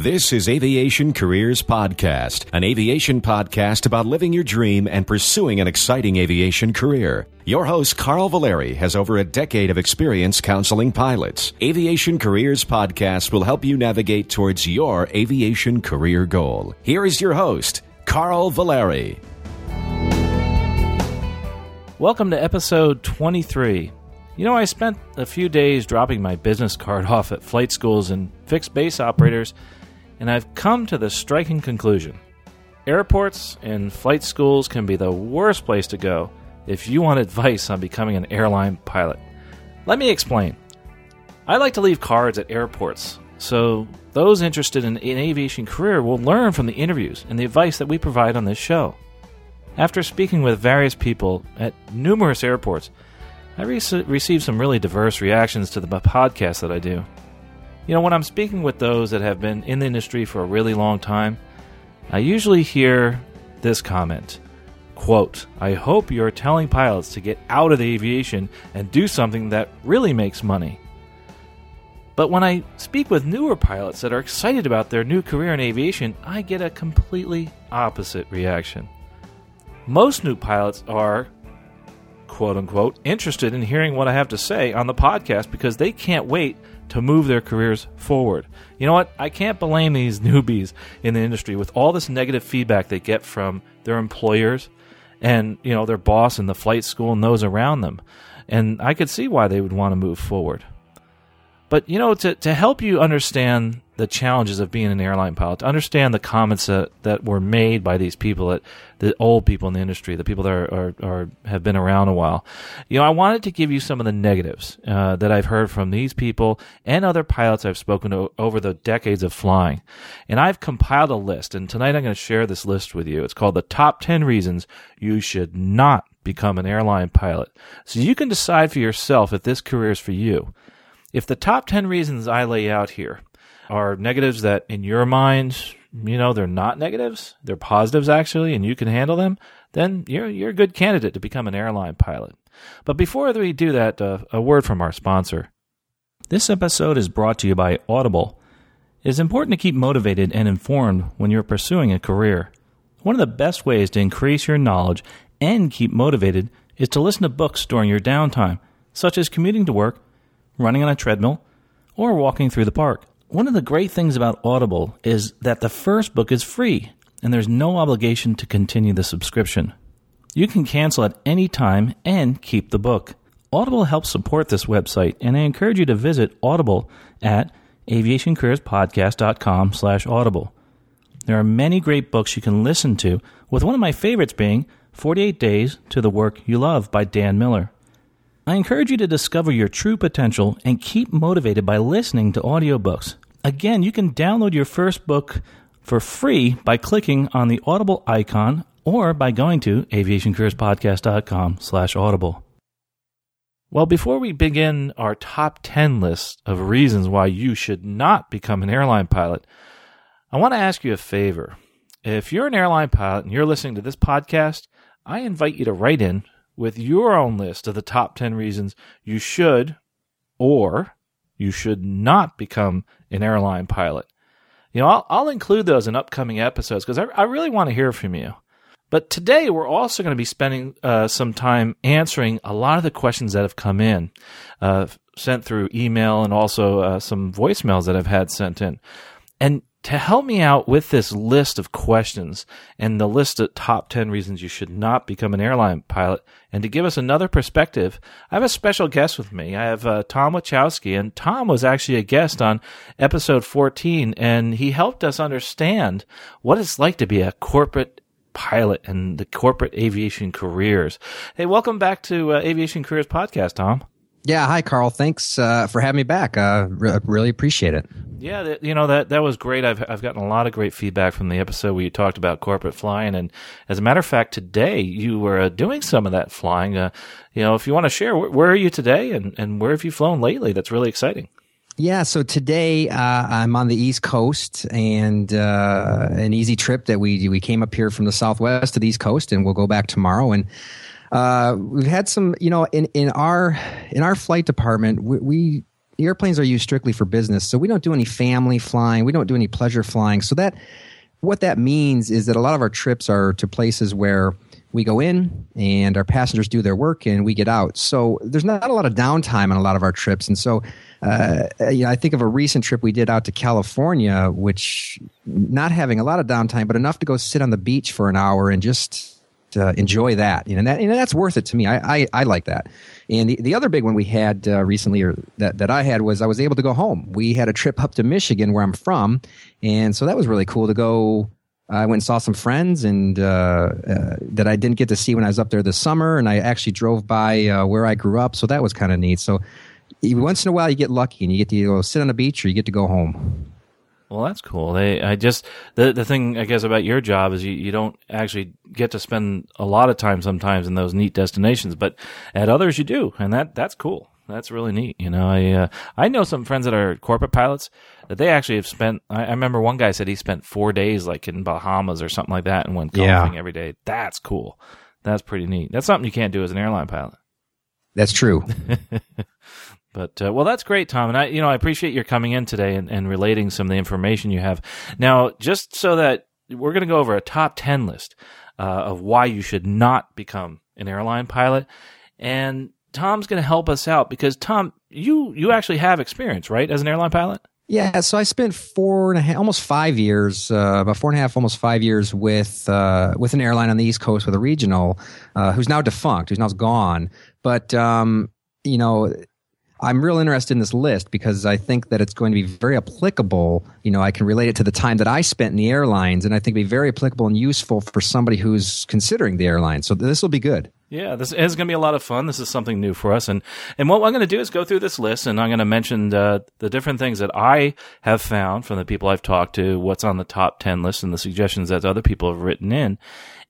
This is Aviation Careers Podcast, an aviation podcast about living your dream and pursuing an exciting aviation career. Your host, Carl Valeri, has over a decade of experience counseling pilots. Aviation Careers Podcast will help you navigate towards your aviation career goal. Here is your host, Carl Valeri. Welcome to episode 23. You know, I spent a few days dropping my business card off at flight schools and fixed base operators and I've come to the striking conclusion airports and flight schools can be the worst place to go if you want advice on becoming an airline pilot. Let me explain. I like to leave cards at airports, so those interested in an aviation career will learn from the interviews and the advice that we provide on this show. After speaking with various people at numerous airports, I re- received some really diverse reactions to the podcast that I do. You know, when I'm speaking with those that have been in the industry for a really long time, I usually hear this comment quote i hope you're telling pilots to get out of the aviation and do something that really makes money. But when i speak with newer pilots that are excited about their new career in aviation i get a completely opposite reaction. Most new pilots are quote unquote interested in hearing what i have to say on the podcast because they can't wait to move their careers forward. You know what? I can't blame these newbies in the industry with all this negative feedback they get from their employers and, you know, their boss and the flight school and those around them. And I could see why they would want to move forward. But, you know, to, to help you understand the challenges of being an airline pilot, to understand the comments that, that were made by these people, that the old people in the industry, the people that are, are, are have been around a while. You know, I wanted to give you some of the negatives uh, that I've heard from these people and other pilots I've spoken to over the decades of flying, and I've compiled a list. And tonight I'm going to share this list with you. It's called the top ten reasons you should not become an airline pilot, so you can decide for yourself if this career is for you. If the top 10 reasons I lay out here are negatives that in your mind, you know, they're not negatives, they're positives actually, and you can handle them, then you're, you're a good candidate to become an airline pilot. But before we do that, uh, a word from our sponsor. This episode is brought to you by Audible. It is important to keep motivated and informed when you're pursuing a career. One of the best ways to increase your knowledge and keep motivated is to listen to books during your downtime, such as commuting to work, running on a treadmill, or walking through the park. One of the great things about Audible is that the first book is free and there's no obligation to continue the subscription. You can cancel at any time and keep the book. Audible helps support this website, and I encourage you to visit Audible at aviationcareerspodcast.com slash audible. There are many great books you can listen to, with one of my favorites being 48 Days to the Work You Love by Dan Miller. I encourage you to discover your true potential and keep motivated by listening to audiobooks. Again, you can download your first book for free by clicking on the Audible icon or by going to aviationcareerspodcast.com slash audible. Well, before we begin our top 10 list of reasons why you should not become an airline pilot, I want to ask you a favor. If you're an airline pilot and you're listening to this podcast, I invite you to write in with your own list of the top 10 reasons you should or you should not become an airline pilot. You know, I'll, I'll include those in upcoming episodes because I, I, really want to hear from you. But today we're also going to be spending uh, some time answering a lot of the questions that have come in, uh, sent through email and also uh, some voicemails that I've had sent in. And to help me out with this list of questions and the list of top 10 reasons you should not become an airline pilot, and to give us another perspective, I have a special guest with me. I have uh, Tom Wachowski, and Tom was actually a guest on episode 14, and he helped us understand what it's like to be a corporate pilot and the corporate aviation careers. Hey, welcome back to uh, Aviation Careers Podcast, Tom. Yeah, hi Carl. Thanks uh, for having me back. Uh, re- really appreciate it. Yeah, that, you know that that was great. I've I've gotten a lot of great feedback from the episode where you talked about corporate flying, and as a matter of fact, today you were uh, doing some of that flying. Uh, you know, if you want to share, where, where, are you today, and and where have you flown lately? That's really exciting. Yeah, so today uh, I'm on the East Coast, and uh, an easy trip that we we came up here from the Southwest to the East Coast, and we'll go back tomorrow and uh, we've had some, you know, in, in our in our flight department, we, we airplanes are used strictly for business. So we don't do any family flying. We don't do any pleasure flying. So that what that means is that a lot of our trips are to places where we go in and our passengers do their work and we get out. So there's not a lot of downtime on a lot of our trips. And so, uh, you know, I think of a recent trip we did out to California, which not having a lot of downtime, but enough to go sit on the beach for an hour and just uh, enjoy that. You know, and, that, and that's worth it to me. I, I, I like that. And the, the other big one we had uh, recently, or that, that I had, was I was able to go home. We had a trip up to Michigan, where I'm from, and so that was really cool to go I went and saw some friends and uh, uh, that I didn't get to see when I was up there this summer, and I actually drove by uh, where I grew up, so that was kind of neat. So once in a while, you get lucky and you get to go sit on the beach or you get to go home. Well, that's cool. They, I just the the thing I guess about your job is you, you don't actually get to spend a lot of time sometimes in those neat destinations, but at others you do, and that that's cool. That's really neat. You know, I uh, I know some friends that are corporate pilots that they actually have spent. I, I, remember one guy said he spent four days like in Bahamas or something like that and went golfing yeah. every day. That's cool. That's pretty neat. That's something you can't do as an airline pilot. That's true. But uh, well, that's great, Tom, and I, you know, I appreciate your coming in today and, and relating some of the information you have. Now, just so that we're going to go over a top ten list uh, of why you should not become an airline pilot, and Tom's going to help us out because Tom, you you actually have experience, right, as an airline pilot? Yeah, so I spent four and a half, almost five years, uh, about four and a half, almost five years with uh, with an airline on the East Coast with a regional, uh, who's now defunct, who's now gone. But um, you know, I'm real interested in this list because I think that it's going to be very applicable. You know, I can relate it to the time that I spent in the airlines, and I think be very applicable and useful for somebody who's considering the airline. So this will be good. Yeah, this is going to be a lot of fun. This is something new for us, and and what I'm going to do is go through this list, and I'm going to mention the the different things that I have found from the people I've talked to, what's on the top ten list, and the suggestions that other people have written in,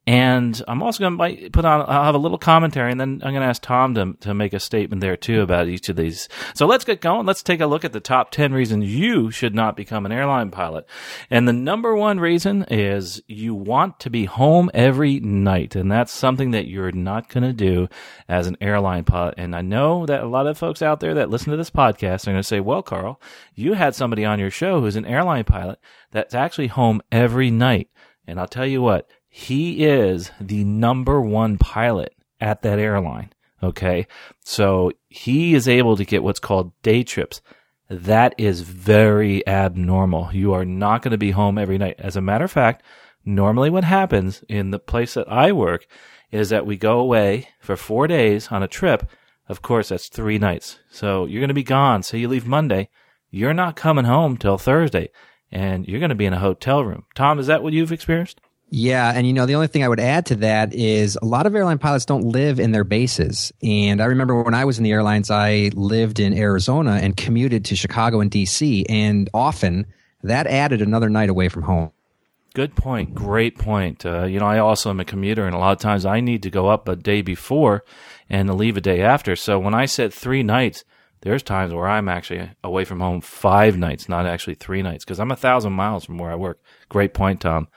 and I'm also going to put on, I'll have a little commentary and then I'm going to ask Tom to, to make a statement there too about each of these. So let's get going. Let's take a look at the top 10 reasons you should not become an airline pilot. And the number one reason is you want to be home every night. And that's something that you're not going to do as an airline pilot. And I know that a lot of folks out there that listen to this podcast are going to say, well, Carl, you had somebody on your show who's an airline pilot that's actually home every night. And I'll tell you what, he is the number one pilot at that airline. Okay. So he is able to get what's called day trips. That is very abnormal. You are not going to be home every night. As a matter of fact, normally what happens in the place that I work is that we go away for four days on a trip. Of course, that's three nights. So you're going to be gone. So you leave Monday. You're not coming home till Thursday and you're going to be in a hotel room. Tom, is that what you've experienced? Yeah, and you know the only thing I would add to that is a lot of airline pilots don't live in their bases. And I remember when I was in the airlines, I lived in Arizona and commuted to Chicago and DC, and often that added another night away from home. Good point. Great point. Uh, you know, I also am a commuter, and a lot of times I need to go up a day before and leave a day after. So when I said three nights, there's times where I'm actually away from home five nights, not actually three nights, because I'm a thousand miles from where I work. Great point, Tom.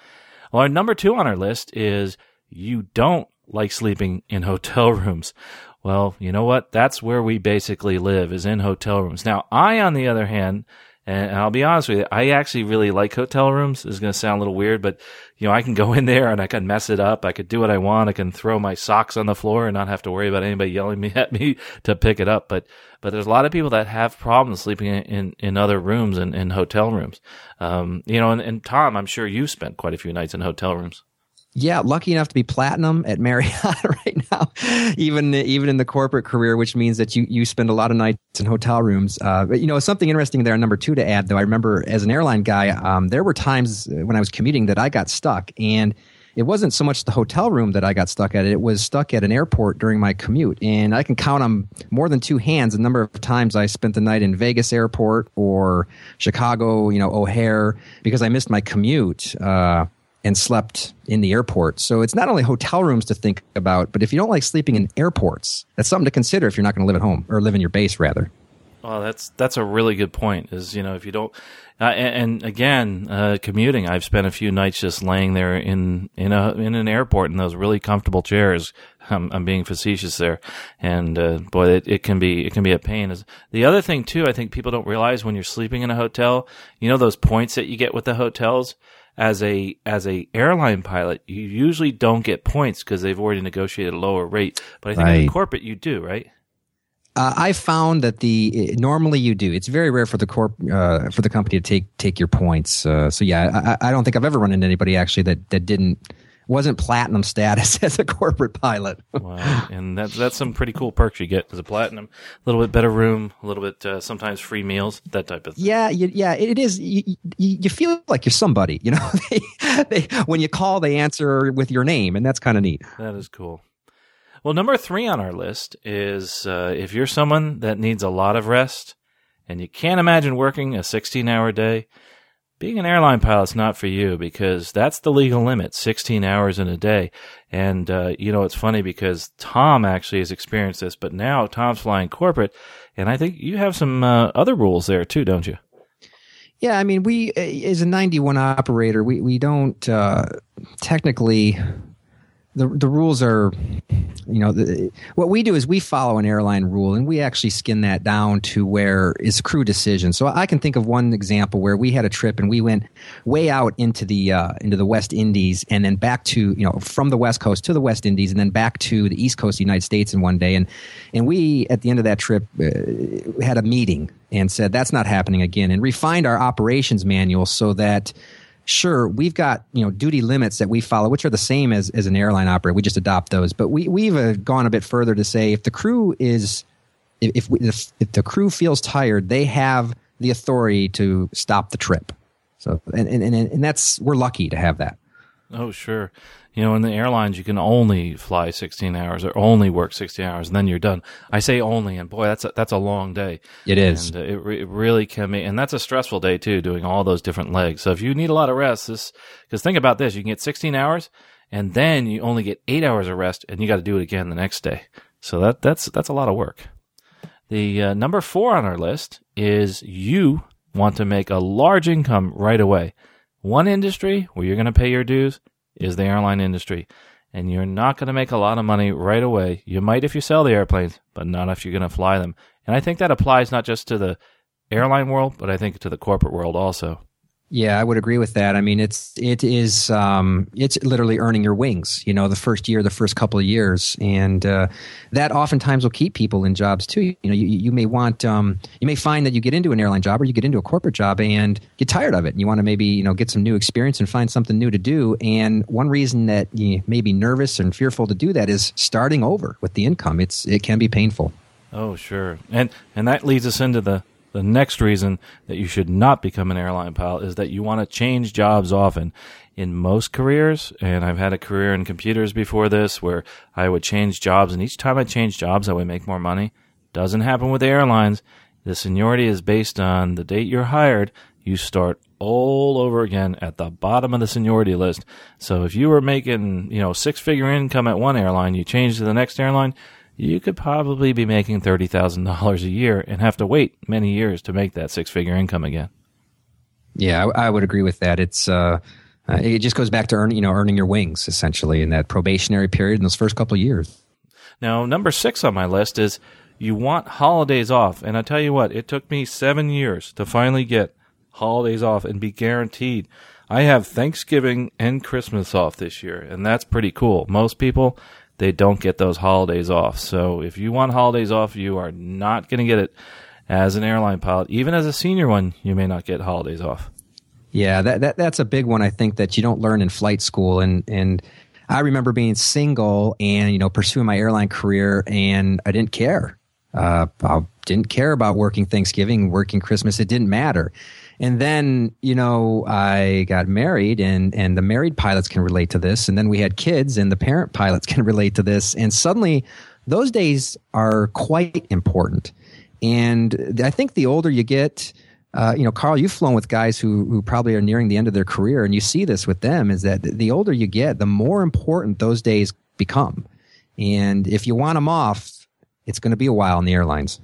Well, our number two on our list is you don't like sleeping in hotel rooms. Well, you know what? That's where we basically live is in hotel rooms. Now, I, on the other hand, and I'll be honest with you, I actually really like hotel rooms. This is going to sound a little weird, but you know, I can go in there and I can mess it up. I could do what I want. I can throw my socks on the floor and not have to worry about anybody yelling me at me to pick it up. But, but there's a lot of people that have problems sleeping in, in, in other rooms and in hotel rooms. Um, you know, and, and Tom, I'm sure you spent quite a few nights in hotel rooms. Yeah, lucky enough to be platinum at Marriott right now, even even in the corporate career, which means that you you spend a lot of nights in hotel rooms. Uh, but you know, something interesting there. Number two to add, though, I remember as an airline guy, um, there were times when I was commuting that I got stuck, and it wasn't so much the hotel room that I got stuck at. It was stuck at an airport during my commute, and I can count on more than two hands the number of times I spent the night in Vegas airport or Chicago, you know, O'Hare, because I missed my commute. Uh, and slept in the airport. So it's not only hotel rooms to think about, but if you don't like sleeping in airports, that's something to consider if you're not going to live at home or live in your base rather. Oh, that's that's a really good point. Is you know if you don't, uh, and, and, again, uh, commuting, I've spent a few nights just laying there in in a in an airport in those really comfortable chairs I'm, I'm being facetious there, and uh, boy, it, it can be it can be a pain. Is the other thing too? I think people don't realize when you're sleeping in a hotel, you know those points that you get with the hotels as a as a airline pilot, you usually don't get points because they've already negotiated a lower rate. But I think in Right. corporate, you do, right? Uh, I found that the normally you do. It's very rare for the corp uh, for the company to take take your points. Uh, so yeah, I, I don't think I've ever run into anybody actually that that didn't wasn't platinum status as a corporate pilot. Wow, and that's that's some pretty cool perks you get as a platinum. A little bit better room, a little bit uh, sometimes free meals, that type of thing. Yeah, you, yeah, it is. You, you, you feel like you're somebody. You know, they, they, when you call, they answer with your name, and that's kind of neat. That is cool. Well, number three on our list is uh, if you're someone that needs a lot of rest and you can't imagine working a 16 hour day, being an airline pilot's not for you because that's the legal limit 16 hours in a day. And, uh, you know, it's funny because Tom actually has experienced this, but now Tom's flying corporate. And I think you have some uh, other rules there too, don't you? Yeah, I mean, we as a 91 operator, we we don't uh, technically. The, the rules are, you know, the, what we do is we follow an airline rule and we actually skin that down to where it's crew decision. So I can think of one example where we had a trip and we went way out into the uh, into the West Indies and then back to you know from the West Coast to the West Indies and then back to the East Coast of the United States in one day and and we at the end of that trip uh, had a meeting and said that's not happening again and refined our operations manual so that sure we've got you know duty limits that we follow which are the same as, as an airline operator. We just adopt those. But we, we've uh, gone a bit further to say if the crew is if if, we, if if the crew feels tired they have the authority to stop the trip. So and and, and, and that's we're lucky to have that. Oh, sure. You know, in the airlines, you can only fly 16 hours or only work 16 hours and then you're done. I say only, and boy, that's a, that's a long day. It is. And uh, it, re- it really can be, and that's a stressful day too, doing all those different legs. So if you need a lot of rest, this, because think about this, you can get 16 hours and then you only get eight hours of rest and you got to do it again the next day. So that, that's, that's a lot of work. The uh, number four on our list is you want to make a large income right away. One industry where you're going to pay your dues is the airline industry. And you're not going to make a lot of money right away. You might if you sell the airplanes, but not if you're going to fly them. And I think that applies not just to the airline world, but I think to the corporate world also. Yeah, I would agree with that. I mean, it's it is um, it's literally earning your wings. You know, the first year, the first couple of years, and uh, that oftentimes will keep people in jobs too. You know, you, you may want um, you may find that you get into an airline job or you get into a corporate job and get tired of it. And you want to maybe you know get some new experience and find something new to do. And one reason that you may be nervous and fearful to do that is starting over with the income. It's it can be painful. Oh, sure. And and that leads us into the the next reason that you should not become an airline pilot is that you want to change jobs often. In most careers, and I've had a career in computers before this where I would change jobs, and each time I change jobs, I would make more money. Doesn't happen with airlines. The seniority is based on the date you're hired. You start all over again at the bottom of the seniority list. So if you were making, you know, six figure income at one airline, you change to the next airline, you could probably be making $30,000 a year and have to wait many years to make that six figure income again. Yeah, I, I would agree with that. It's uh, uh, it just goes back to earn, you know earning your wings essentially in that probationary period in those first couple of years. Now, number six on my list is you want holidays off. And I tell you what, it took me seven years to finally get holidays off and be guaranteed. I have Thanksgiving and Christmas off this year, and that's pretty cool. Most people, they don't get those holidays off. So if you want holidays off, you are not going to get it as an airline pilot. Even as a senior one, you may not get holidays off. Yeah, that, that that's a big one. I think that you don't learn in flight school, and and I remember being single and you know pursuing my airline career, and I didn't care. Uh, I didn't care about working Thanksgiving, working Christmas. It didn't matter. And then you know I got married, and and the married pilots can relate to this. And then we had kids, and the parent pilots can relate to this. And suddenly, those days are quite important. And I think the older you get, uh, you know, Carl, you've flown with guys who who probably are nearing the end of their career, and you see this with them is that the older you get, the more important those days become. And if you want them off, it's going to be a while in the airlines.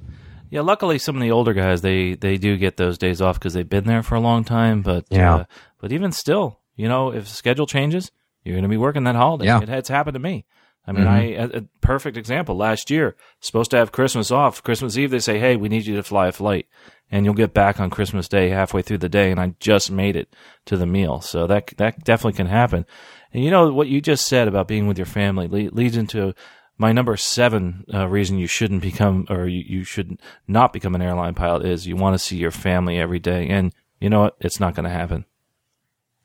Yeah, luckily some of the older guys they they do get those days off because they've been there for a long time. But Yeah. uh, but even still, you know, if schedule changes, you're going to be working that holiday. Yeah. It, it's happened to me. I mean, mm-hmm. I a, a perfect example. Last year, supposed to have Christmas off. Christmas Eve, they say, "Hey, we need you to fly a flight, and you'll get back on Christmas Day halfway through the day." And I just made it to the meal, so that that definitely can happen. And you know what you just said about being with your family leads into my number seven uh, reason you shouldn't become or you, you should not become an airline pilot is you want to see your family every day, and you know what? It's not going to happen.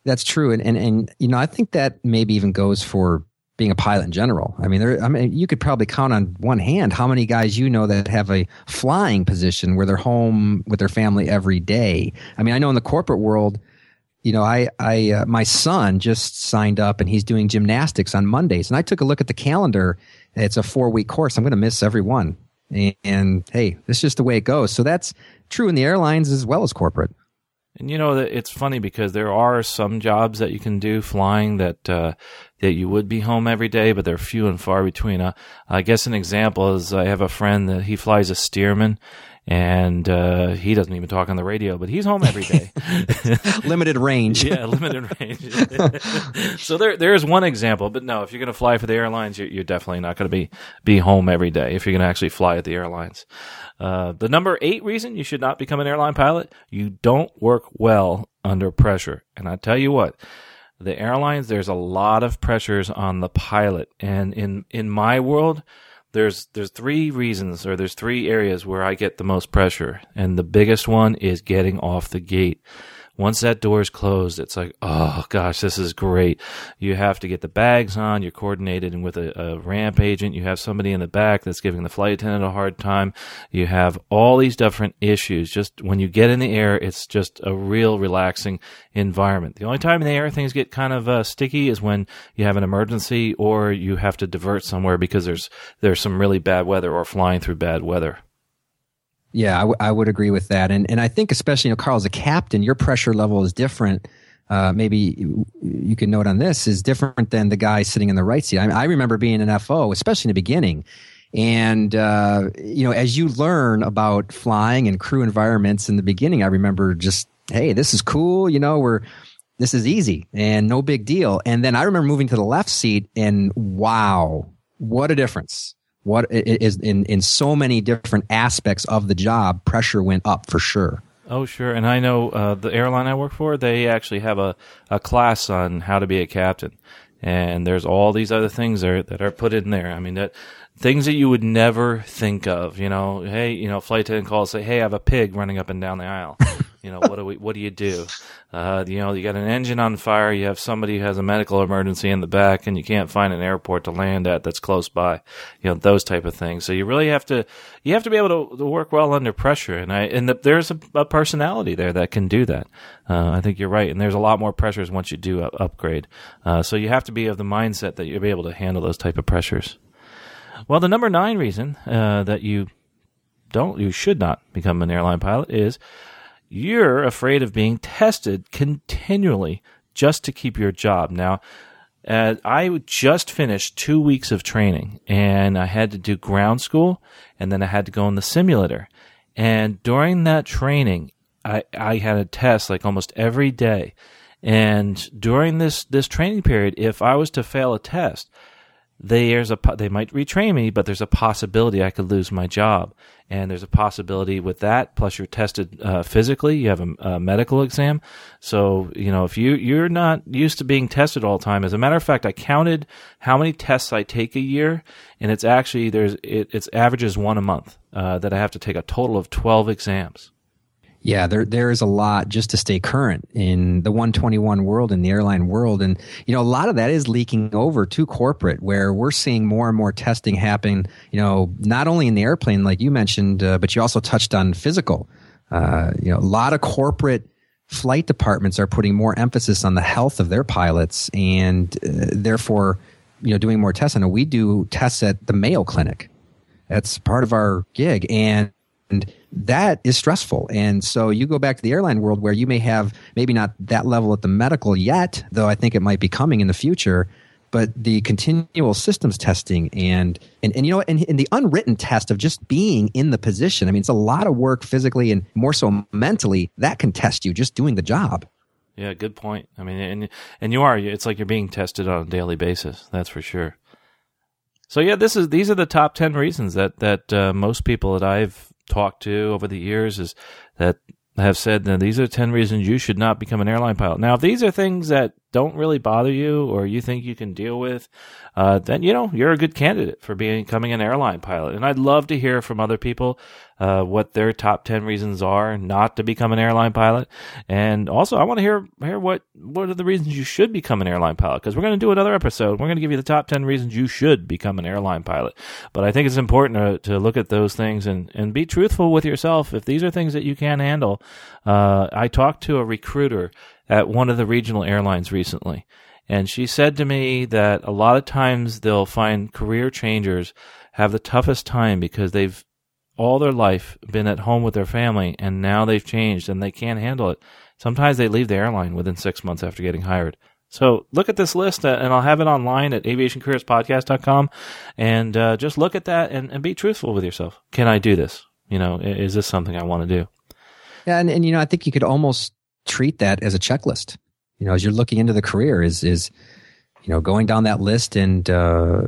That's true, and, and and you know I think that maybe even goes for being a pilot in general. I mean, there. I mean, you could probably count on one hand how many guys you know that have a flying position where they're home with their family every day. I mean, I know in the corporate world, you know, I, I, uh, my son just signed up and he's doing gymnastics on Mondays, and I took a look at the calendar. It's a four week course. I'm going to miss every one, and, and hey, this is just the way it goes. So that's true in the airlines as well as corporate. And you know it's funny because there are some jobs that you can do flying that uh, that you would be home every day, but they're few and far between. Uh, I guess an example is I have a friend that he flies a Stearman, and uh, he doesn't even talk on the radio, but he's home every day. limited range. yeah, limited range. so there, there's one example. But no, if you're going to fly for the airlines, you're, you're definitely not going to be be home every day if you're going to actually fly at the airlines. Uh, the number eight reason you should not become an airline pilot, you don't work well under pressure. And I tell you what, the airlines, there's a lot of pressures on the pilot. And in, in my world, there's, there's three reasons or there's three areas where I get the most pressure. And the biggest one is getting off the gate once that door is closed, it's like, oh gosh, this is great. You have to get the bags on. You're coordinated with a, a ramp agent. You have somebody in the back that's giving the flight attendant a hard time. You have all these different issues. Just when you get in the air, it's just a real relaxing environment. The only time in the air things get kind of uh, sticky is when you have an emergency or you have to divert somewhere because there's there's some really bad weather or flying through bad weather. Yeah, I, w- I would agree with that, and and I think especially you know Carl as a captain, your pressure level is different. Uh, maybe you can note on this is different than the guy sitting in the right seat. I, I remember being an FO, especially in the beginning, and uh, you know as you learn about flying and crew environments in the beginning, I remember just hey, this is cool. You know, we're this is easy and no big deal. And then I remember moving to the left seat, and wow, what a difference! What is in in so many different aspects of the job pressure went up for sure. Oh sure. And i know uh, the airline i work for they actually have a, a class on how to be a captain. And there's all these other things there that are put in there. I mean that things that you would never think of you know hey you know flight attendant calls say hey i have a pig running up and down the aisle you know what do we what do you do? Uh, you know you got an engine on fire you have somebody who has a medical emergency in the back and you can't find an airport to land at that's close by you know those type of things. So you really have to you have to be able to, to work well under pressure. And i and the, there's a, a, personality there that can do that. Uh, i think you're right. And there's a lot more pressures once you do upgrade. Uh, so you have to be of the mindset that you'll be able to handle those type of pressures. Well the number nine reason uh, that you don't you should not become an airline pilot is you're afraid of being tested continually just to keep your job. Now, uh, I just finished two weeks of training and I had to do ground school and then I had to go in the simulator. And during that training, I, I had a test like almost every day. And during this, this training period, if I was to fail a test, there's a they might retrain me, but there's a possibility I could lose my job, and there's a possibility with that. Plus, you're tested uh, physically. You have a, a, medical exam, so you know if you you're not used to being tested all the time. As a matter of fact, I counted how many tests I take a year, and it's actually there's it, it's averages one a month uh, that I have to take a total of twelve exams. Yeah, there there is a lot just to stay current in the 121 world in the airline world, and you know a lot of that is leaking over to corporate, where we're seeing more and more testing happen. You know, not only in the airplane, like you mentioned, uh, but you also touched on physical. Uh, you know, a lot of corporate flight departments are putting more emphasis on the health of their pilots, and uh, therefore, you know, doing more tests. I know we do tests at the Mayo Clinic. That's part of our gig, and and that is stressful. And so you go back to the airline world where you may have maybe not that level at the medical yet, though I think it might be coming in the future. But the continual systems testing and and, and you know and, and the unwritten test of just being in the position. I mean, it's a lot of work physically and more so mentally that can test you just doing the job. Yeah, good point. I mean, and and you are. It's like you're being tested on a daily basis. That's for sure. So yeah, this is these are the top ten reasons that that uh, most people that I've talked to over the years is that have said that these are 10 reasons you should not become an airline pilot. Now, if these are things that don't really bother you or you think you can deal with, uh, then, you know, you're a good candidate for being, becoming an airline pilot. And I'd love to hear from other people, uh, what their top 10 reasons are not to become an airline pilot. And also, I want to hear, hear what, what are the reasons you should become an airline pilot? Because we're going to do another episode. We're going to give you the top 10 reasons you should become an airline pilot. But I think it's important to, to look at those things and, and be truthful with yourself. If these are things that you can't handle, uh, I talked to a recruiter at one of the regional airlines recently. And she said to me that a lot of times they'll find career changers have the toughest time because they've all their life been at home with their family and now they've changed and they can't handle it. Sometimes they leave the airline within six months after getting hired. So look at this list, uh, and I'll have it online at aviationcareerspodcast.com, and uh, just look at that and, and be truthful with yourself. Can I do this? You know, is this something I want to do? Yeah, and, and you know, I think you could almost treat that as a checklist. You know, as you're looking into the career, is is you know going down that list and uh,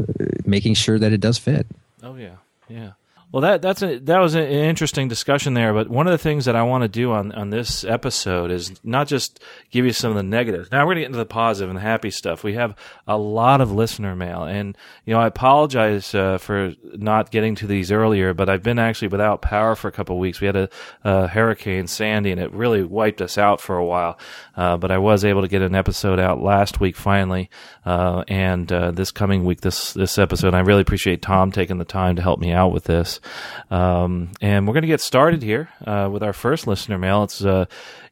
making sure that it does fit. Oh yeah, yeah. Well, that that's a, that was an interesting discussion there. But one of the things that I want to do on on this episode is not just give you some of the negatives. Now we're going to get into the positive and the happy stuff. We have a lot of listener mail, and you know I apologize uh, for not getting to these earlier, but I've been actually without power for a couple weeks. We had a, a, hurricane Sandy, and it really wiped us out for a while. Uh, but I was able to get an episode out last week finally, uh, and uh, this coming week this this episode. I really appreciate Tom taking the time to help me out with this. Um, and we're going to get started here uh, with our first listener mail. It's uh,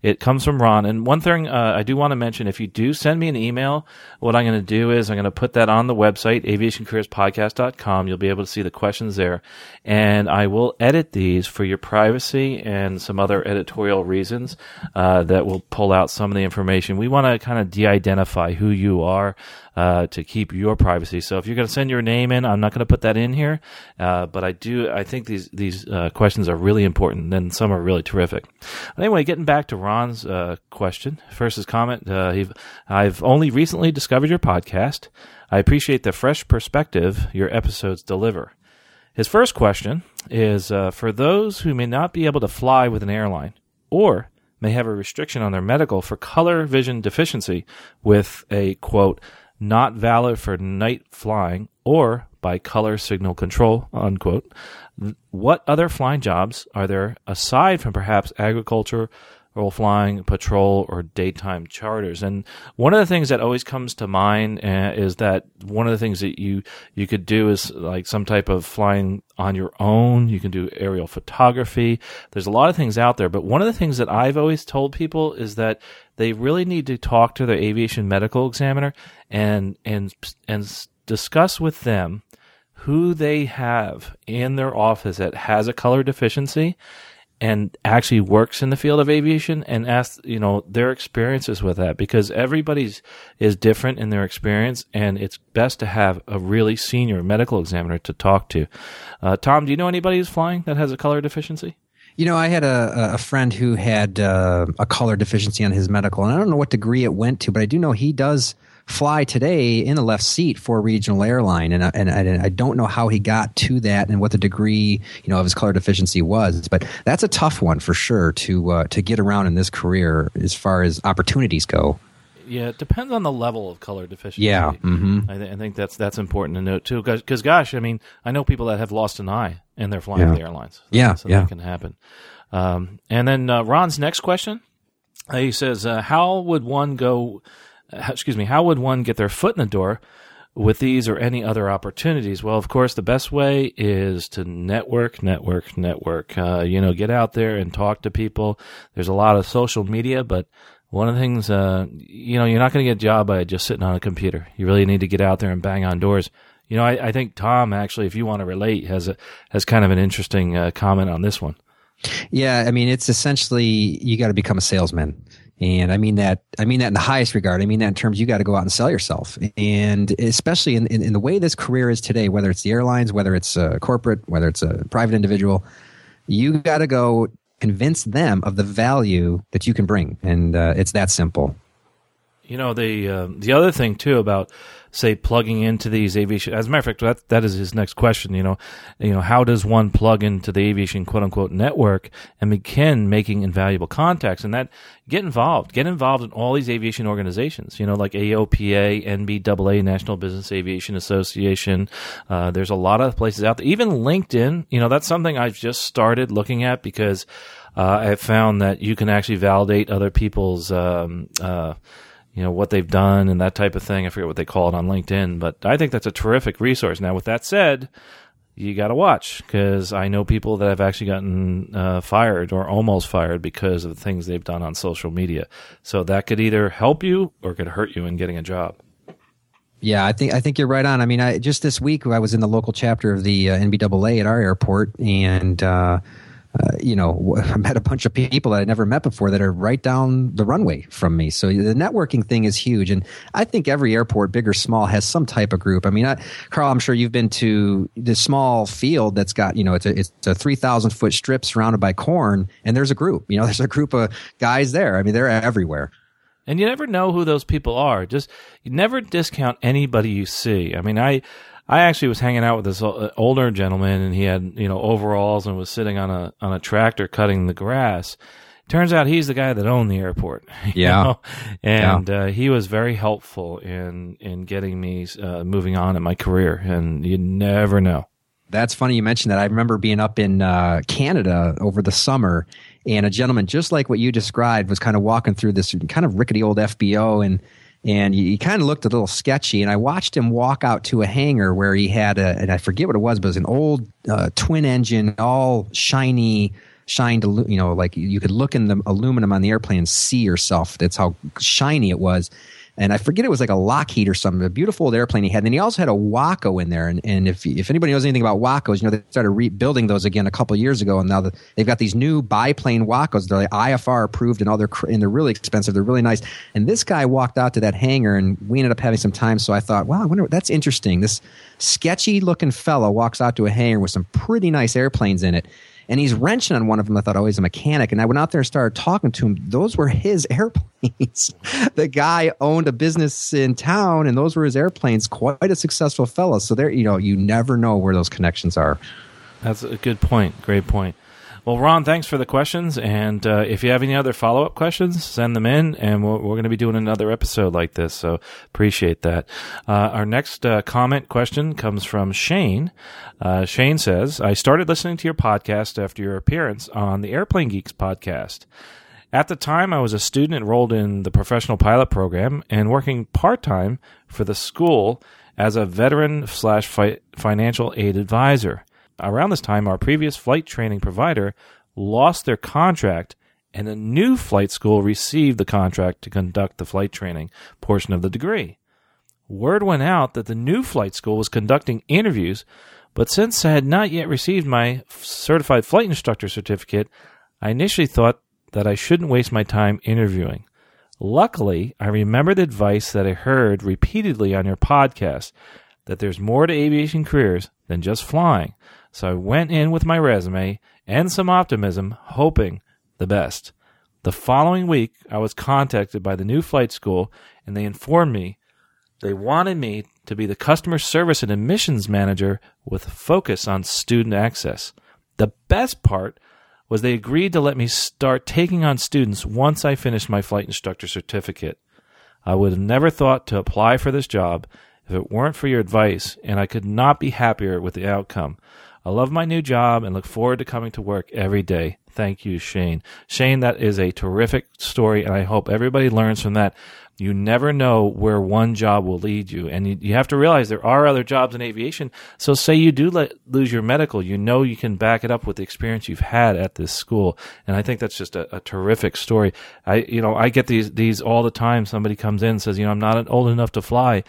it comes from Ron. And one thing uh, I do want to mention: if you do send me an email, what I'm going to do is I'm going to put that on the website aviationcareerspodcast.com. You'll be able to see the questions there, and I will edit these for your privacy and some other editorial reasons uh, that will pull out some of the information. We want to kind of de-identify who you are uh, to keep your privacy. So if you're going to send your name in, I'm not going to put that in here, uh, but I do. I think these these uh, questions are really important, and some are really terrific. Anyway, getting back to Ron's uh, question, first his comment. Uh, I've only recently discovered your podcast. I appreciate the fresh perspective your episodes deliver. His first question is uh, for those who may not be able to fly with an airline or may have a restriction on their medical for color vision deficiency with a quote not valid for night flying or by color signal control, unquote. What other flying jobs are there aside from perhaps agriculture or flying, patrol, or daytime charters. And one of the things that always comes to mind uh, is that one of the things that you you could do is like some type of flying on your own. You can do aerial photography. There's a lot of things out there, but one of the things that I've always told people is that they really need to talk to their aviation medical examiner and and and discuss with them who they have in their office that has a color deficiency and actually works in the field of aviation and ask you know their experiences with that because everybody's is different in their experience and it's best to have a really senior medical examiner to talk to. Uh, tom do you know anybody who's flying that has a color deficiency? You know, I had a, a friend who had uh, a color deficiency on his medical, and I don't know what degree it went to, but I do know he does fly today in the left seat for a regional airline, and and, and I don't know how he got to that and what the degree you know of his color deficiency was, but that's a tough one for sure to uh, to get around in this career as far as opportunities go. Yeah, it depends on the level of color deficiency. Yeah, mm-hmm. I, th- I, think that's that's important to note too. Because, gosh, I mean, I know people that have lost an eye and they're flying yeah. the airlines. So, yeah, so yeah. that can happen. Um, and then uh, Ron's next question, uh, he says, uh, "How would one go? excuse me, how would one get their foot in the door with these or any other opportunities? Well, of course, the best way is to network, network, network. Uh, you know, get out there and talk to people. There's a lot of social media, but one of the things, uh, you know, you're not going to get a job by just sitting on a computer. You really need to get out there and bang on doors. You know, I, I think Tom actually, if you want to relate, has a has kind of an interesting uh, comment on this one. Yeah, I mean, it's essentially you got to become a salesman. And I mean that I mean that in the highest regard. I mean that in terms you got to go out and sell yourself. And especially in, in, in, the way this career is today, whether it's the airlines, whether it's a corporate, whether it's a private individual, you got to go convince them of the value that you can bring. And uh, it's that simple. You know the uh, the other thing too about say plugging into these aviation. As a matter of fact, that that is his next question. You know, you know, how does one plug into the aviation quote unquote network and begin making invaluable contacts? And that get involved, get involved in all these aviation organizations. You know, like AOPA, NBAA, National Business Aviation Association. Uh, there's a lot of places out there. Even LinkedIn. You know, that's something I've just started looking at because. Uh, I found that you can actually validate other people's um, uh, you know what they've done and that type of thing. I forget what they call it on LinkedIn, but I think that's a terrific resource. Now, with that said, you got to watch because I know people that have actually gotten uh, fired or almost fired because of the things they've done on social media. So that could either help you or could hurt you in getting a job. Yeah, I think I think you're right on. I mean, I, just this week I was in the local chapter of the uh, NBAA at our airport, and uh, uh, you know, I met a bunch of people that I never met before that are right down the runway from me. So the networking thing is huge, and I think every airport, big or small, has some type of group. I mean, I, Carl, I'm sure you've been to the small field that's got you know it's a it's a three thousand foot strip surrounded by corn, and there's a group. You know, there's a group of guys there. I mean, they're everywhere. And you never know who those people are. Just you never discount anybody you see. I mean, I I actually was hanging out with this uh, older gentleman, and he had you know overalls and was sitting on a on a tractor cutting the grass. Turns out he's the guy that owned the airport. Yeah, know? and yeah. Uh, he was very helpful in in getting me uh, moving on in my career. And you never know. That's funny you mentioned that. I remember being up in uh, Canada over the summer, and a gentleman just like what you described was kind of walking through this kind of rickety old FBO and and he, he kind of looked a little sketchy. And I watched him walk out to a hangar where he had a, and I forget what it was, but it was an old uh, twin engine, all shiny, shined, you know, like you could look in the aluminum on the airplane and see yourself. That's how shiny it was and I forget it was like a Lockheed or something, a beautiful old airplane he had. And then he also had a Waco in there. And, and if if anybody knows anything about Wacos, you know they started rebuilding those again a couple years ago, and now the, they've got these new biplane Wacos. They're like IFR approved, and all they're and they're really expensive. They're really nice. And this guy walked out to that hangar, and we ended up having some time. So I thought, wow, I wonder that's interesting. This sketchy looking fellow walks out to a hangar with some pretty nice airplanes in it and he's wrenching on one of them. I thought, oh, he's a mechanic. And I went out there and started talking to him. Those were his airplanes. the guy owned a business in town, and those were his airplanes. Quite a successful fellow. So there, you know, you never know where those connections are. That's a good point. Great point. Well, Ron, thanks for the questions. And uh, if you have any other follow up questions, send them in, and we're, we're going to be doing another episode like this. So appreciate that. Uh, our next uh, comment question comes from Shane. Uh, Shane says, I started listening to your podcast after your appearance on the Airplane Geeks podcast. At the time, I was a student enrolled in the professional pilot program and working part time for the school as a veteran slash financial aid advisor around this time, our previous flight training provider lost their contract, and a new flight school received the contract to conduct the flight training portion of the degree. Word went out that the new flight school was conducting interviews, but since I had not yet received my certified flight instructor certificate, I initially thought that I shouldn't waste my time interviewing. Luckily, I remembered advice that I heard repeatedly on your podcast that there's more to aviation careers than just flying. So I went in with my resume and some optimism, hoping the best. The following week, I was contacted by the new flight school, and they informed me they wanted me to be the customer service and admissions manager with focus on student access. The best part was they agreed to let me start taking on students once I finished my flight instructor certificate. I would have never thought to apply for this job if it weren't for your advice, and I could not be happier with the outcome. I love my new job and look forward to coming to work every day. Thank you, Shane. Shane, that is a terrific story, and I hope everybody learns from that. You never know where one job will lead you, and you, you have to realize there are other jobs in aviation. So, say you do let, lose your medical, you know you can back it up with the experience you've had at this school, and I think that's just a, a terrific story. I, you know, I get these these all the time. Somebody comes in and says, you know, I'm not old enough to fly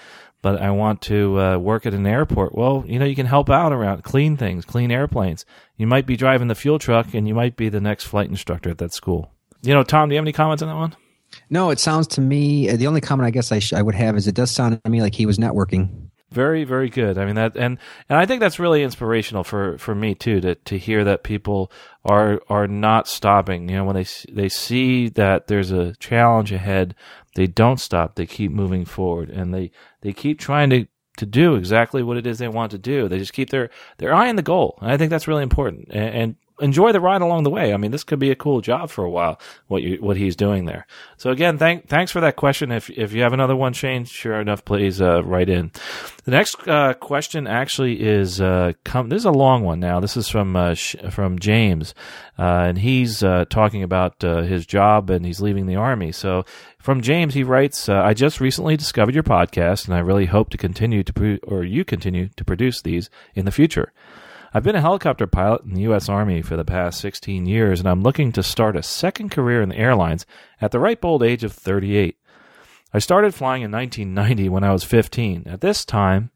but I want to uh, work at an airport. Well, you know, you can help out around, clean things, clean airplanes. You might be driving the fuel truck, and you might be the next flight instructor at that school. You know, Tom, do you have any comments on that one? No, it sounds to me. Uh, the only comment I guess I, sh- I would have is it does sound to me like he was networking. Very, very good. I mean that, and and I think that's really inspirational for for me too to to hear that people are are not stopping. You know, when they they see that there's a challenge ahead, They don't stop. They keep moving forward, and they they keep trying to to do exactly what it is they want to do. They just keep their their eye on the goal, and I think that's really important. And, and enjoy the ride along the way. I mean, this could be a cool job for a while. What you what he's doing there. So again, thank thanks for that question. If if you have another one, Shane, sure enough, please uh, write in. The next uh, question actually is uh, come. This is a long one now. This is from uh, sh- from James, uh, and he's uh, talking about his job and he's leaving the army. So from James, he writes, "I just recently discovered your podcast, and I really hope to continue to pro- or you continue to produce these in the future." I've been a helicopter pilot in the U.S. Army for the past 16 years, and I'm looking to start a second career in the airlines at the ripe old age of 38. I started flying in 1990 when I was 15. At this time,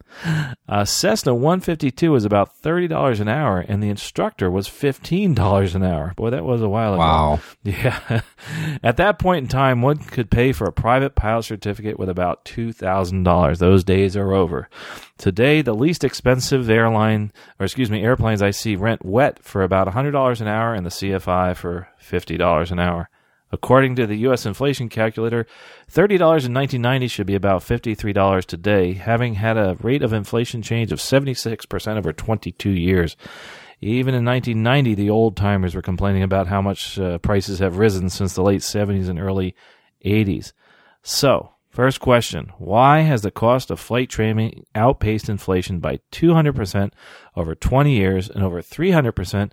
a Cessna 152 was about $30 an hour, and the instructor was $15 an hour. Boy, that was a while ago. Wow. Yeah. At that point in time, one could pay for a private pilot certificate with about $2,000. Those days are over. Today, the least expensive airline, or excuse me, airplanes I see rent wet for about $100 an hour and the CFI for $50 an hour. According to the U.S. inflation calculator, $30 in 1990 should be about $53 today, having had a rate of inflation change of 76% over 22 years. Even in 1990, the old timers were complaining about how much uh, prices have risen since the late 70s and early 80s. So, first question Why has the cost of flight training outpaced inflation by 200% over 20 years and over 300%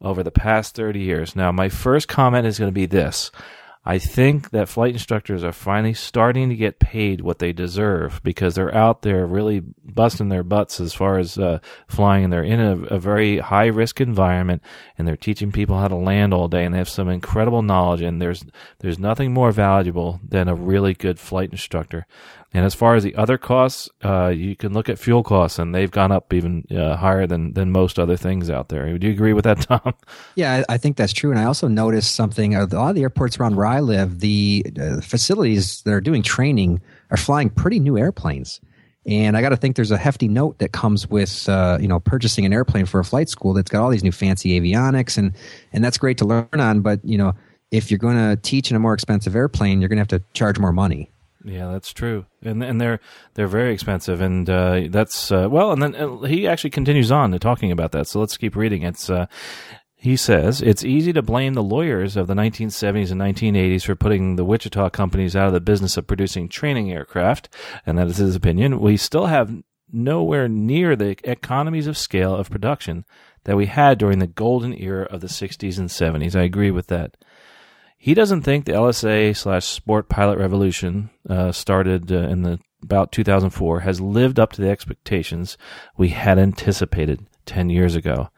over the past 30 years. Now, my first comment is going to be this. I think that flight instructors are finally starting to get paid what they deserve because they're out there really busting their butts as far as uh, flying, and they're in a, a very high risk environment, and they're teaching people how to land all day, and they have some incredible knowledge. And there's there's nothing more valuable than a really good flight instructor. And as far as the other costs, uh, you can look at fuel costs, and they've gone up even uh, higher than than most other things out there. Do you agree with that, Tom? Yeah, I, I think that's true. And I also noticed something. Uh, a lot of the airports around where I live, the uh, facilities that are doing training are flying pretty new airplanes. And I got to think there's a hefty note that comes with uh, you know purchasing an airplane for a flight school that's got all these new fancy avionics, and and that's great to learn on. But you know, if you're going to teach in a more expensive airplane, you're going to have to charge more money. Yeah, that's true, and and they're they're very expensive, and uh, that's uh, well. And then uh, he actually continues on to talking about that. So let's keep reading. It's uh, he says it's easy to blame the lawyers of the 1970s and 1980s for putting the Wichita companies out of the business of producing training aircraft, and that is his opinion. We still have nowhere near the economies of scale of production that we had during the golden era of the 60s and 70s. I agree with that. He doesn't think the LSA slash sport pilot revolution uh, started uh, in the about 2004 has lived up to the expectations we had anticipated 10 years ago.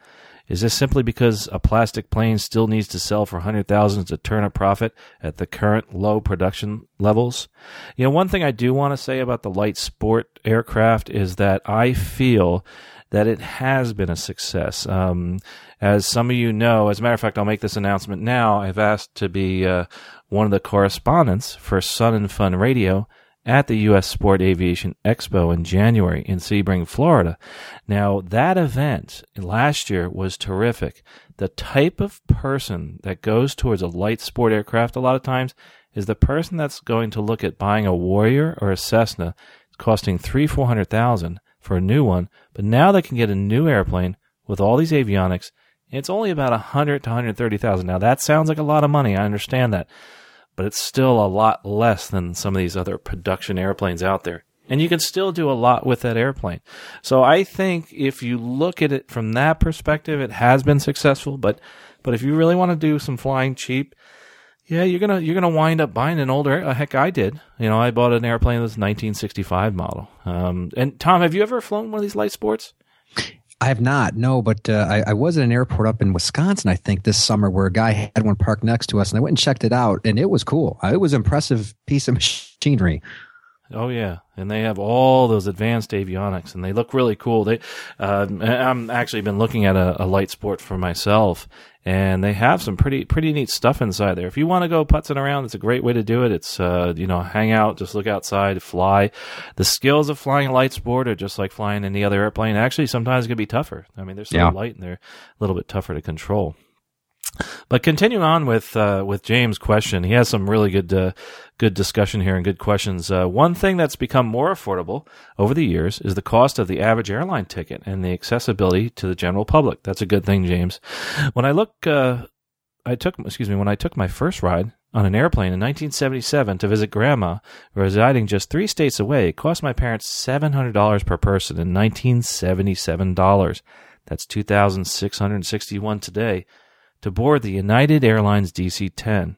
Is this simply because a plastic plane still needs to sell for 100,000 to turn a profit at the current low production levels? You know, one thing I do want to say about the light sport aircraft is that I feel that it has been a success. Um, as some of you know, as a matter of fact, I'll make this announcement now. I've asked to be uh, one of the correspondents for Sun and Fun Radio at the U.S. Sport Aviation Expo in January in Sebring, Florida. Now, that event last year was terrific. The type of person that goes towards a light sport aircraft a lot of times is the person that's going to look at buying a Warrior or a Cessna costing three, four hundred thousand for a new one, but now they can get a new airplane with all these avionics. It's only about a hundred to hundred thirty thousand. Now that sounds like a lot of money. I understand that, but it's still a lot less than some of these other production airplanes out there. And you can still do a lot with that airplane. So I think if you look at it from that perspective, it has been successful. But but if you really want to do some flying cheap, yeah, you're gonna you're gonna wind up buying an older. Uh, heck, I did. You know, I bought an airplane that's 1965 model. Um, and Tom, have you ever flown one of these light sports? I have not, no, but uh, I, I, was at an airport up in Wisconsin, I think, this summer where a guy had one parked next to us, and I went and checked it out, and it was cool. Uh, it was an impressive piece of machinery. Oh yeah, and they have all those advanced avionics, and they look really cool. They, uh, I'm actually been looking at a, a, light sport for myself, and they have some pretty pretty neat stuff inside there. If you want to go putzing around, it's a great way to do it. It's uh, you know, hang out, just look outside, fly. The skills of flying a light sport are just like flying any other airplane. Actually, sometimes it can be tougher. I mean, they're so yeah. light and they're a little bit tougher to control. But continuing on with uh, with James' question, he has some really good uh, good discussion here and good questions. Uh, one thing that's become more affordable over the years is the cost of the average airline ticket and the accessibility to the general public. That's a good thing, James. When I look, uh, I took excuse me when I took my first ride on an airplane in 1977 to visit grandma, residing just three states away. It cost my parents $700 per person in 1977 dollars. That's 2,661 today to board the United Airlines DC 10.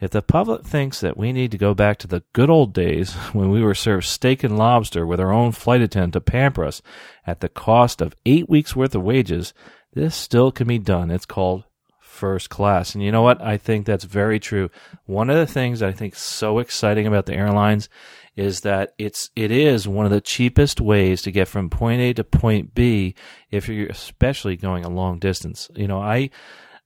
If the public thinks that we need to go back to the good old days when we were served steak and lobster with our own flight attendant to pamper us at the cost of eight weeks' worth of wages, this still can be done. It's called first class. And you know what? I think that's very true. One of the things I think so exciting about the airlines is that it's it is one of the cheapest ways to get from point A to point B if you're especially going a long distance. You know, I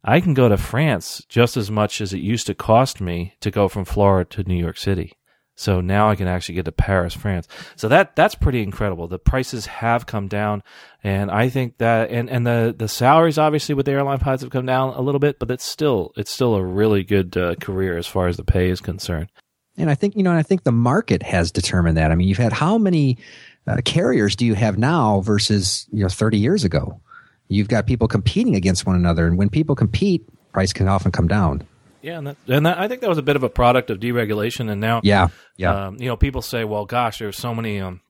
I can go to France just as much as it used to cost me to go from Florida to New York City. So now I can actually get to Paris, France. So that that's pretty incredible. The prices have come down, and I think that and, and the the salaries obviously with the airline pilots have come down a little bit, but it's still it's still a really good uh, career as far as the pay is concerned. And I think you know, and I think the market has determined that. I mean, you've had how many uh, carriers do you have now versus you know 30 years ago? You've got people competing against one another, and when people compete, price can often come down. Yeah, and, that, and that, I think that was a bit of a product of deregulation, and now, yeah, yeah, um, you know, people say, "Well, gosh, there's so many um,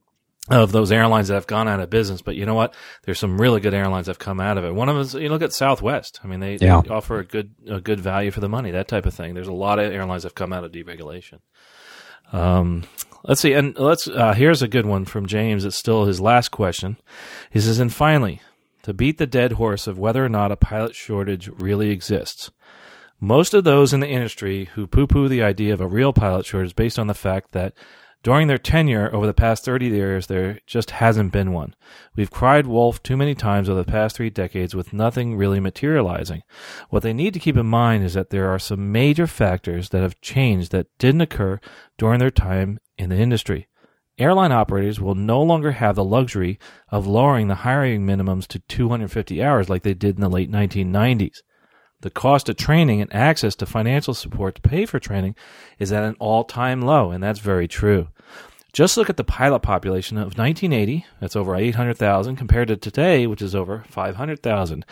of those airlines that have gone out of business," but you know what? There's some really good airlines that have come out of it. One of them is you look at Southwest. I mean, they, yeah. they offer a good a good value for the money, that type of thing. There's a lot of airlines that have come out of deregulation. Um, let's see, and let's uh, here's a good one from James. It's still his last question. He says, "And finally." To beat the dead horse of whether or not a pilot shortage really exists. Most of those in the industry who poo poo the idea of a real pilot shortage based on the fact that during their tenure over the past 30 years, there just hasn't been one. We've cried wolf too many times over the past three decades with nothing really materializing. What they need to keep in mind is that there are some major factors that have changed that didn't occur during their time in the industry airline operators will no longer have the luxury of lowering the hiring minimums to 250 hours like they did in the late 1990s. The cost of training and access to financial support to pay for training is at an all time low, and that's very true. Just look at the pilot population of 1980, that's over 800,000, compared to today, which is over 500,000.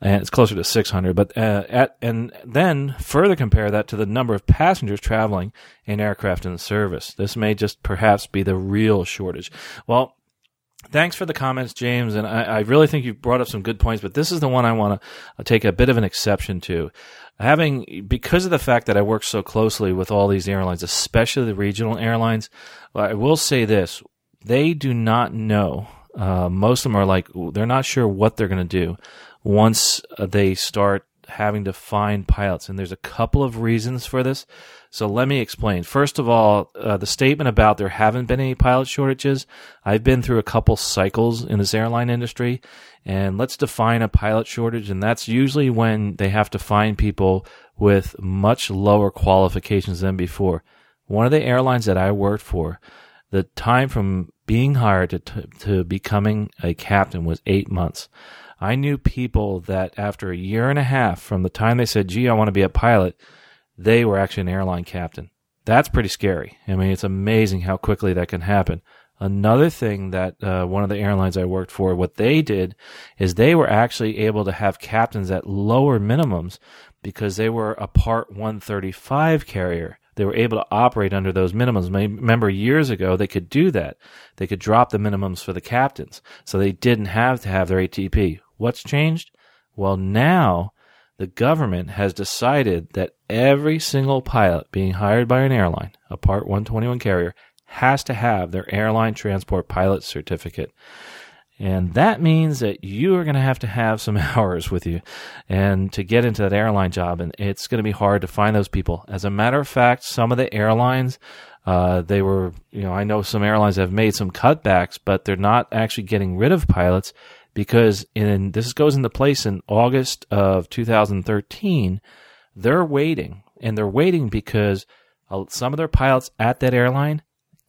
And it's closer to 600. But, uh, at, and then further compare that to the number of passengers traveling in aircraft in service. This may just perhaps be the real shortage. Well, Thanks for the comments, James. And I, I, really think you've brought up some good points, but this is the one I want to take a bit of an exception to having because of the fact that I work so closely with all these airlines, especially the regional airlines, I will say this: they do not know. Uh, most of them are like they're not sure what they're going to do once uh, they start having to find pilots, and there's a couple of reasons for this. So let me explain. First of all, uh, the statement about there haven't been any pilot shortages. I've been through a couple cycles in this airline industry, and let's define a pilot shortage, and that's usually when they have to find people with much lower qualifications than before. One of the airlines that I worked for, the time from being hired to, to, to becoming a captain was eight months. I knew people that after a year and a half from the time they said, gee, I want to be a pilot, they were actually an airline captain. That's pretty scary. I mean, it's amazing how quickly that can happen. Another thing that uh, one of the airlines I worked for, what they did is they were actually able to have captains at lower minimums because they were a Part 135 carrier. They were able to operate under those minimums. Remember, years ago, they could do that. They could drop the minimums for the captains. So they didn't have to have their ATP. What's changed? Well, now the government has decided that every single pilot being hired by an airline, a Part 121 carrier, has to have their airline transport pilot certificate. And that means that you are going to have to have some hours with you and to get into that airline job. And it's going to be hard to find those people. As a matter of fact, some of the airlines, uh, they were, you know, I know some airlines have made some cutbacks, but they're not actually getting rid of pilots because in this goes into place in August of 2013. They're waiting and they're waiting because uh, some of their pilots at that airline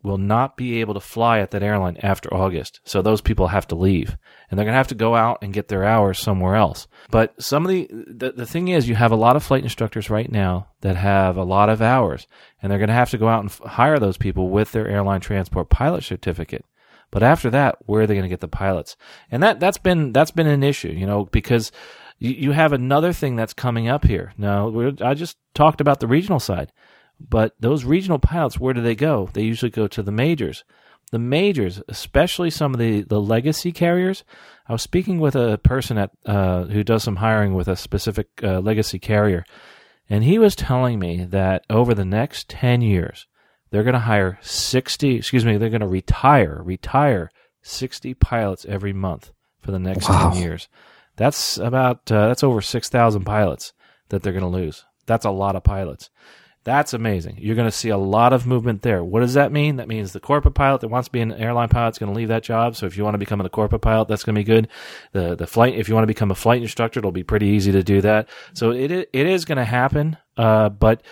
will not be able to fly at that airline after August. So those people have to leave and they're going to have to go out and get their hours somewhere else. But some of the, the, the thing is you have a lot of flight instructors right now that have a lot of hours and they're going to have to go out and f- hire those people with their airline transport pilot certificate. But after that, where are they going to get the pilots? And that, that's been, that's been an issue, you know, because you, you have another thing that's coming up here. Now, I just talked about the regional side, but those regional pilots, where do they go? They usually go to the majors. The majors, especially some of the, the legacy carriers. I was speaking with a person at uh, who does some hiring with a specific uh, legacy carrier, and he was telling me that over the next ten years, they're going to hire sixty. Excuse me, they're going to retire retire sixty pilots every month for the next Wow. ten years. That's about uh, that's over six thousand pilots that they're going to lose. That's a lot of pilots. That's amazing. You're going to see a lot of movement there. What does that mean? That means the corporate pilot that wants to be an airline pilot is going to leave that job. So if you want to become a corporate pilot, that's going to be good. The the flight, if you want to become a flight instructor, it'll be pretty easy to do that. So it it is going to happen. Uh, but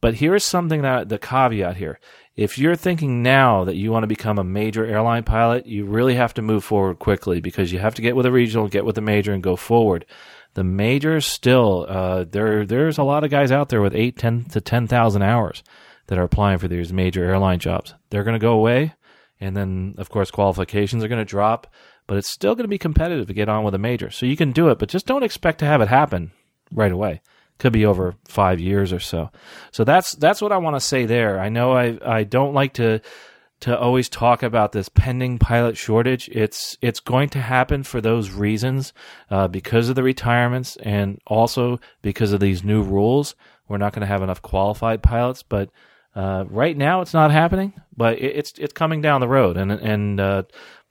but here's something that the caveat here. If you're thinking now that you want to become a major airline pilot, you really have to move forward quickly because you have to get with a regional, get with a major, and go forward. The majors still uh, there. There's a lot of guys out there with eight, ten to ten thousand hours that are applying for these major airline jobs. They're going to go away, and then of course qualifications are going to drop. But it's still going to be competitive to get on with a major. So you can do it, but just don't expect to have it happen right away could be over five years or so. So that's that's what I want to say there. I know I I don't like to to always talk about this pending pilot shortage. It's it's going to happen for those reasons, uh, because of the retirements and also because of these new rules. We're not going to have enough qualified pilots, but uh, right now it's not happening. But it, it's it's coming down the road, and and uh,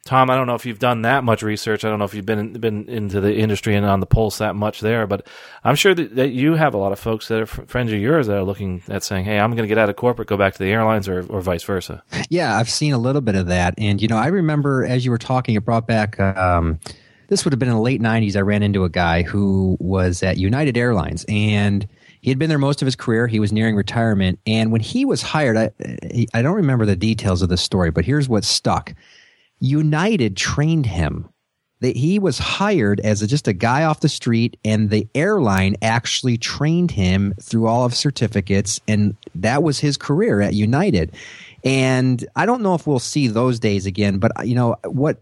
Tom, I don't know if you've done that much research. I don't know if you've been been into the industry and on the pulse that much there, but I'm sure that, that you have a lot of folks that are f- friends of yours that are looking at saying, "Hey, I'm going to get out of corporate, go back to the airlines, or or vice versa." Yeah, I've seen a little bit of that, and you know, I remember as you were talking, it brought back. Um, this would have been in the late '90s. I ran into a guy who was at United Airlines, and he had been there most of his career. He was nearing retirement, and when he was hired, I, I don't remember the details of the story, but here's what stuck: United trained him. That he was hired as a, just a guy off the street, and the airline actually trained him through all of certificates, and that was his career at United. And I don't know if we'll see those days again, but you know what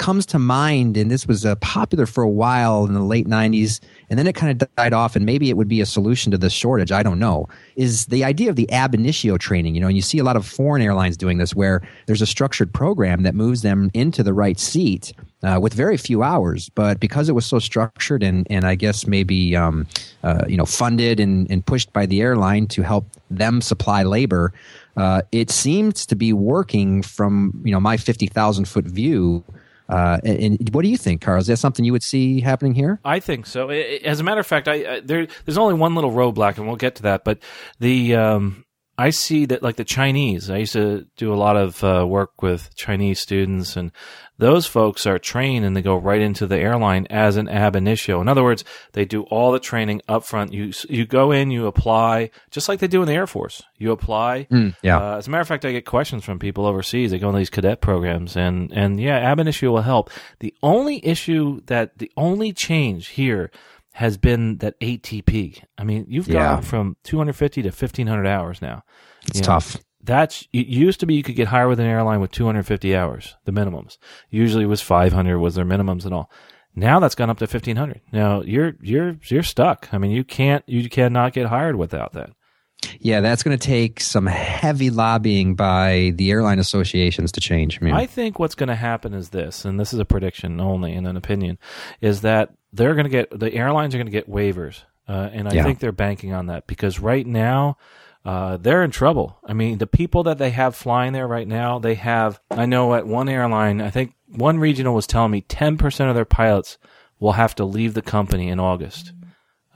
comes to mind, and this was uh, popular for a while in the late 90s, and then it kind of died off, and maybe it would be a solution to this shortage. I don't know. Is the idea of the ab initio training? You know, and you see a lot of foreign airlines doing this where there's a structured program that moves them into the right seat uh, with very few hours, but because it was so structured and, and I guess maybe um, uh, you know funded and, and pushed by the airline to help them supply labor, uh, it seems to be working from you know my fifty thousand foot view. Uh, and, and what do you think, Carl? Is that something you would see happening here? I think so. As a matter of fact, I, I there there's only one little roadblock, and we'll get to that. But the um, I see that like the Chinese. I used to do a lot of uh, work with Chinese students, and those folks are trained and they go right into the airline as an ab initio. In other words, they do all the training up front. You you go in, you apply, just like they do in the Air Force. You apply. yeah. Uh, as a matter of fact, I get questions from people overseas. They go on these cadet programs, and and yeah, ab initio will help. The only issue that the only change here has been that ATP. I mean, you've Yeah. gone from 250 to 1500 hours now. It's You know, tough. That's it used to be you could get hired with an airline with 250 hours, the minimums. Usually it was 500 was their minimums and all. Now that's gone up to 1500. Now you're you're you're stuck. I mean, you can't you cannot get hired without that. Yeah, that's going to take some heavy lobbying by the airline associations to change. I mean, I think what's going to happen is this, and this is a prediction only and an opinion, is that they're going to get the airlines are going to get waivers, uh, and I Yeah. think they're banking on that because right now uh, they're in trouble. I mean, the people that they have flying there right now, they have. I know at one airline, I think one regional was telling me ten percent of their pilots will have to leave the company in August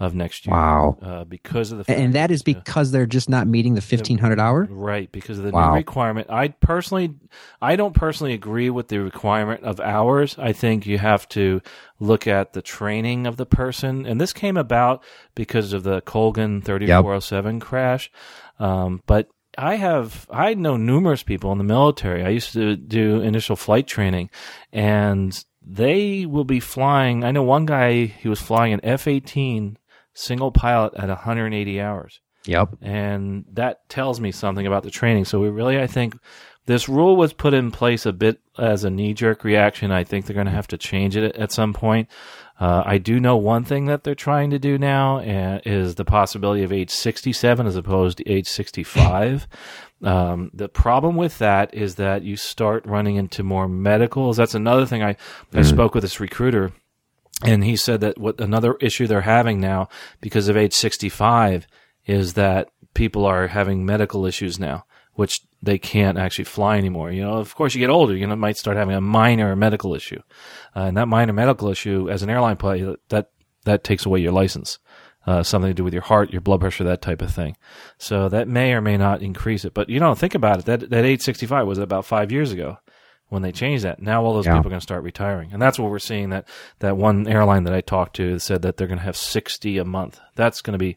of next year. Wow. Uh, because of the and, and that is because they're just not meeting the 1500 hour? Right, because of the Wow. new requirement. I personally, I don't personally agree with the requirement of hours. I think you have to look at the training of the person, and this came about because of the Colgan thirty four hundred seven crash. Um, but I have I know numerous people in the military. I used to do initial flight training, and they will be flying. I know one guy he was flying an F eighteen single pilot at 180 hours. Yep. And that tells me something about the training. So we really, I think, this rule was put in place a bit as a knee jerk reaction. I think they're going to have to change it at some point. Uh, I do know one thing that they're trying to do now uh, is the possibility of age 67 as opposed to age 65. Um, the problem with that is that you start running into more medicals. That's another thing I, I mm. spoke with this recruiter and he said that what another issue they're having now because of age 65 is that people are having medical issues now, which they can't actually fly anymore. You know, of course, you get older, you know, might start having a minor medical issue, uh, and that minor medical issue, as an airline pilot, that that takes away your license. Uh, something to do with your heart, your blood pressure, that type of thing. So that may or may not increase it. But you know, think about it. That that age 65 was about five years ago when they change that. Now all those yeah. people are going to start retiring, and that's what we're seeing. That that one airline that I talked to said that they're going to have sixty a month. That's going to be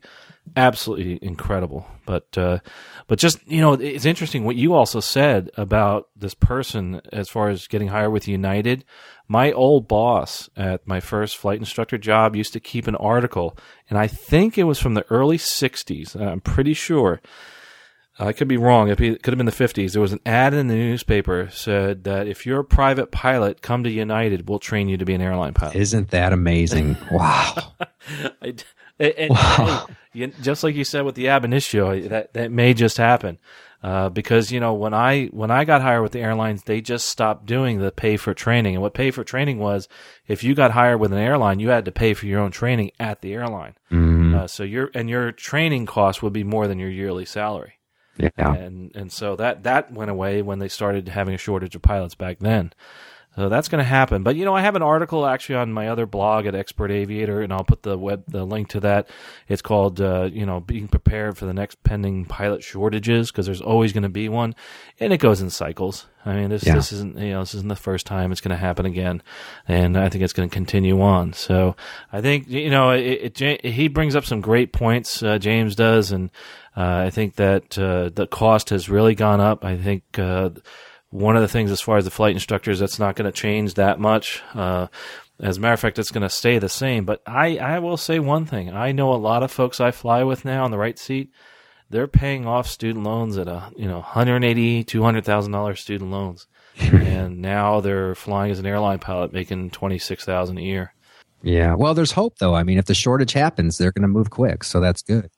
absolutely incredible. But uh, but just you know, it's interesting what you also said about this person as far as getting hired with United. My old boss at my first flight instructor job used to keep an article, and I think it was from the early '60s. I'm pretty sure I could be wrong. It could have been the 50s. There was an ad in the newspaper said that if you're a private pilot, come to United. We'll train you to be an airline pilot. Isn't that amazing? wow. I, and, wow. you, just like you said with the ab initio, that that may just happen. Uh, because you know when I when I got hired with the airlines, they just stopped doing the pay for training. And what pay for training was, if you got hired with an airline, you had to pay for your own training at the airline. Mm-hmm. Uh, so your and your training cost would be more than your yearly salary. Yeah. And and so that that went away when they started having a shortage of pilots back then. So that's going to happen. But you know, I have an article actually on my other blog at Expert Aviator, and I'll put the web the link to that. It's called uh, you know being prepared for the next pending pilot shortages because there's always going to be one, and it goes in cycles. I mean, this yeah. this isn't you know this isn't the first time it's going to happen again, and I think it's going to continue on. So I think you know it, it, he brings up some great points. Uh, James does, and uh, I think that uh, the cost has really gone up. I think uh, one of the things as far as the flight instructors, that's not going to change that much. Uh, as a matter of fact, it's going to stay the same. But I, I will say one thing. I know a lot of folks I fly with now on the right seat. They're paying off student loans at a you know 180 200 thousand dollars student loans, and now they're flying as an airline pilot, making twenty six thousand a year. Yeah, well, there's hope though. I mean, if the shortage happens, they're going to move quick, so that's good.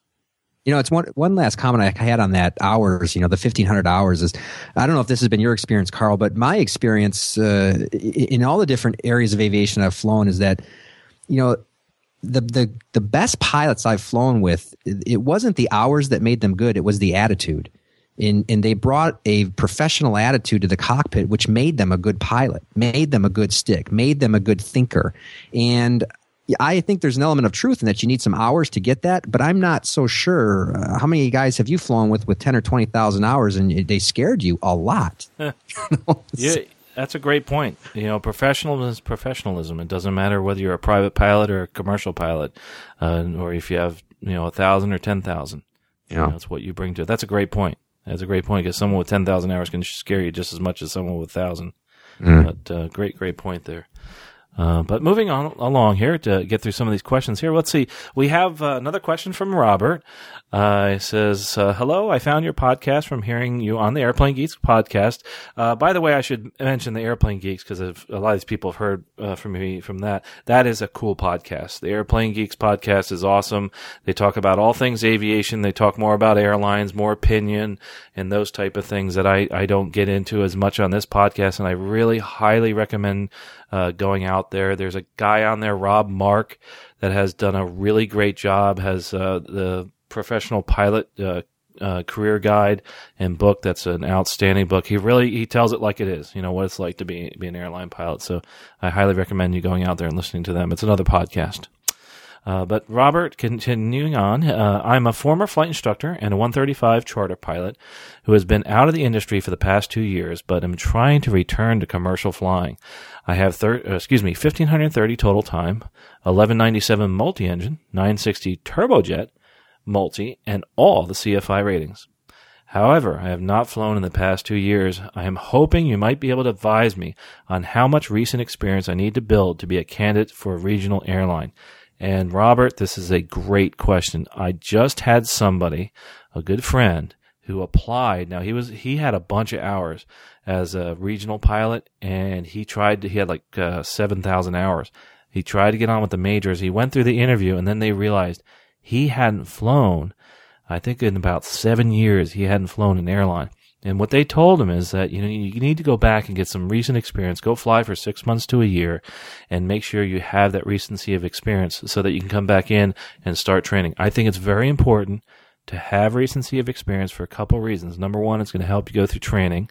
You know, it's one one last comment I had on that hours. You know, the fifteen hundred hours is. I don't know if this has been your experience, Carl, but my experience uh, in all the different areas of aviation I've flown is that, you know, the the the best pilots I've flown with, it wasn't the hours that made them good; it was the attitude. And, and they brought a professional attitude to the cockpit, which made them a good pilot, made them a good stick, made them a good thinker. And I think there's an element of truth in that you need some hours to get that, but I'm not so sure. Uh, how many guys have you flown with with ten or twenty thousand hours, and they scared you a lot? yeah, that's a great point. You know, professionalism is professionalism. It doesn't matter whether you're a private pilot or a commercial pilot, uh, or if you have you know a thousand or ten thousand. Yeah, that's what you bring to it. That's a great point. That's a great point because someone with ten thousand hours can scare you just as much as someone with thousand. Mm. But uh, great, great point there. Uh, but moving on along here to get through some of these questions here. Let's see. We have uh, another question from Robert. Uh, it says, uh, "Hello, I found your podcast from hearing you on the Airplane Geeks podcast. Uh, by the way, I should mention the Airplane Geeks because a lot of these people have heard uh, from me from that. That is a cool podcast. The Airplane Geeks podcast is awesome. They talk about all things aviation. They talk more about airlines, more opinion, and those type of things that I I don't get into as much on this podcast. And I really highly recommend uh, going out there. There's a guy on there, Rob Mark, that has done a really great job. Has the professional pilot uh, uh, career guide and book. That's an outstanding book. He really he tells it like it is. You know what it's like to be be an airline pilot. So I highly recommend you going out there and listening to them. It's another podcast. Uh, but Robert, continuing on, uh, I'm a former flight instructor and a 135 charter pilot who has been out of the industry for the past two years, but am trying to return to commercial flying. I have thir- uh, excuse me 1530 total time, 1197 multi-engine, 960 turbojet, multi, and all the CFI ratings. However, I have not flown in the past two years. I am hoping you might be able to advise me on how much recent experience I need to build to be a candidate for a regional airline. And Robert, this is a great question. I just had somebody, a good friend, who applied. Now he was he had a bunch of hours as a regional pilot, and he tried to. He had like uh, seven thousand hours. He tried to get on with the majors. He went through the interview, and then they realized he hadn't flown I think in about seven years he hadn't flown an airline. And what they told him is that you know you need to go back and get some recent experience. Go fly for six months to a year, and make sure you have that recency of experience so that you can come back in and start training. I think it's very important to have recency of experience for a couple reasons. Number one, it's going to help you go through training.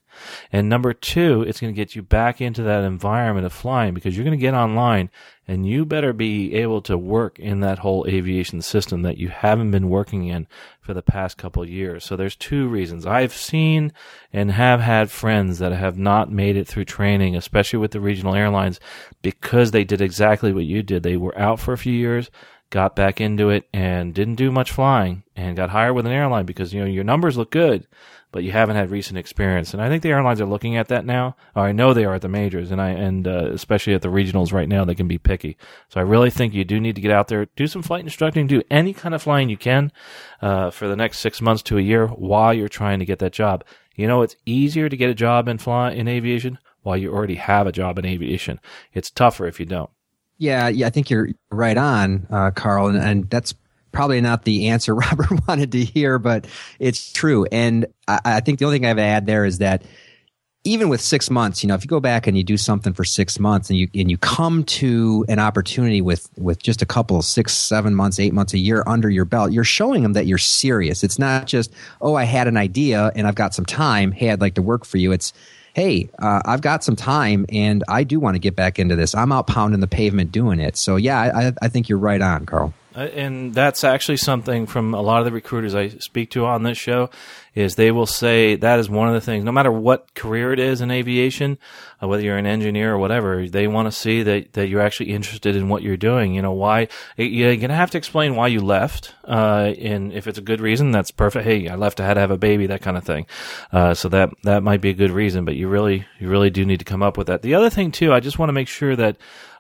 And number two, it's going to get you back into that environment of flying because you're going to get online and you better be able to work in that whole aviation system that you haven't been working in for the past couple years. So there's two reasons. I've seen and have had friends that have not made it through training, especially with the regional airlines, because they did exactly what you did. They were out for a few years got back into it and didn't do much flying and got hired with an airline because you know your numbers look good but you haven't had recent experience. And i think the airlines are looking at that now. Or i know they are at the majors and i and uh, especially at the regionals right now they can be picky. So i really think you do need to get out there do some flight instructing do any kind of flying you can uh, for the next six months to a year while you're trying to get that job. You know it's easier to get a job in fly in aviation while you already have a job in aviation. It's tougher if you don't yeah, yeah, I think you're right on, uh, Carl, and, and, that's probably not the answer Robert wanted to hear, but it's true. And I, I think the only thing I to add there is that even with six months, you know, if you go back and you do something for six months and you and you come to an opportunity with with just a couple six, seven months, eight months, a year under your belt, you're showing them that you're serious. It's not just, oh, I had an idea and I've got some time. Hey, I'd like to work for you. It's hey, uh, I've got some time and I do want to get back into this. I'm out pounding the pavement doing it. So, yeah, I, I think you're right on, Carl. Uh, and that's actually something from a lot of the recruiters I speak to on this show is they will say that is one of the things no matter what career it is in aviation uh, whether you're an engineer or whatever they want to see that, that you're actually interested in what you're doing you know why you're going to have to explain why you left uh, and if it's a good reason that's perfect hey I left I had to have a baby that kind of thing uh, so that that might be a good reason but you really you really do need to come up with that the other thing too I just want to make sure that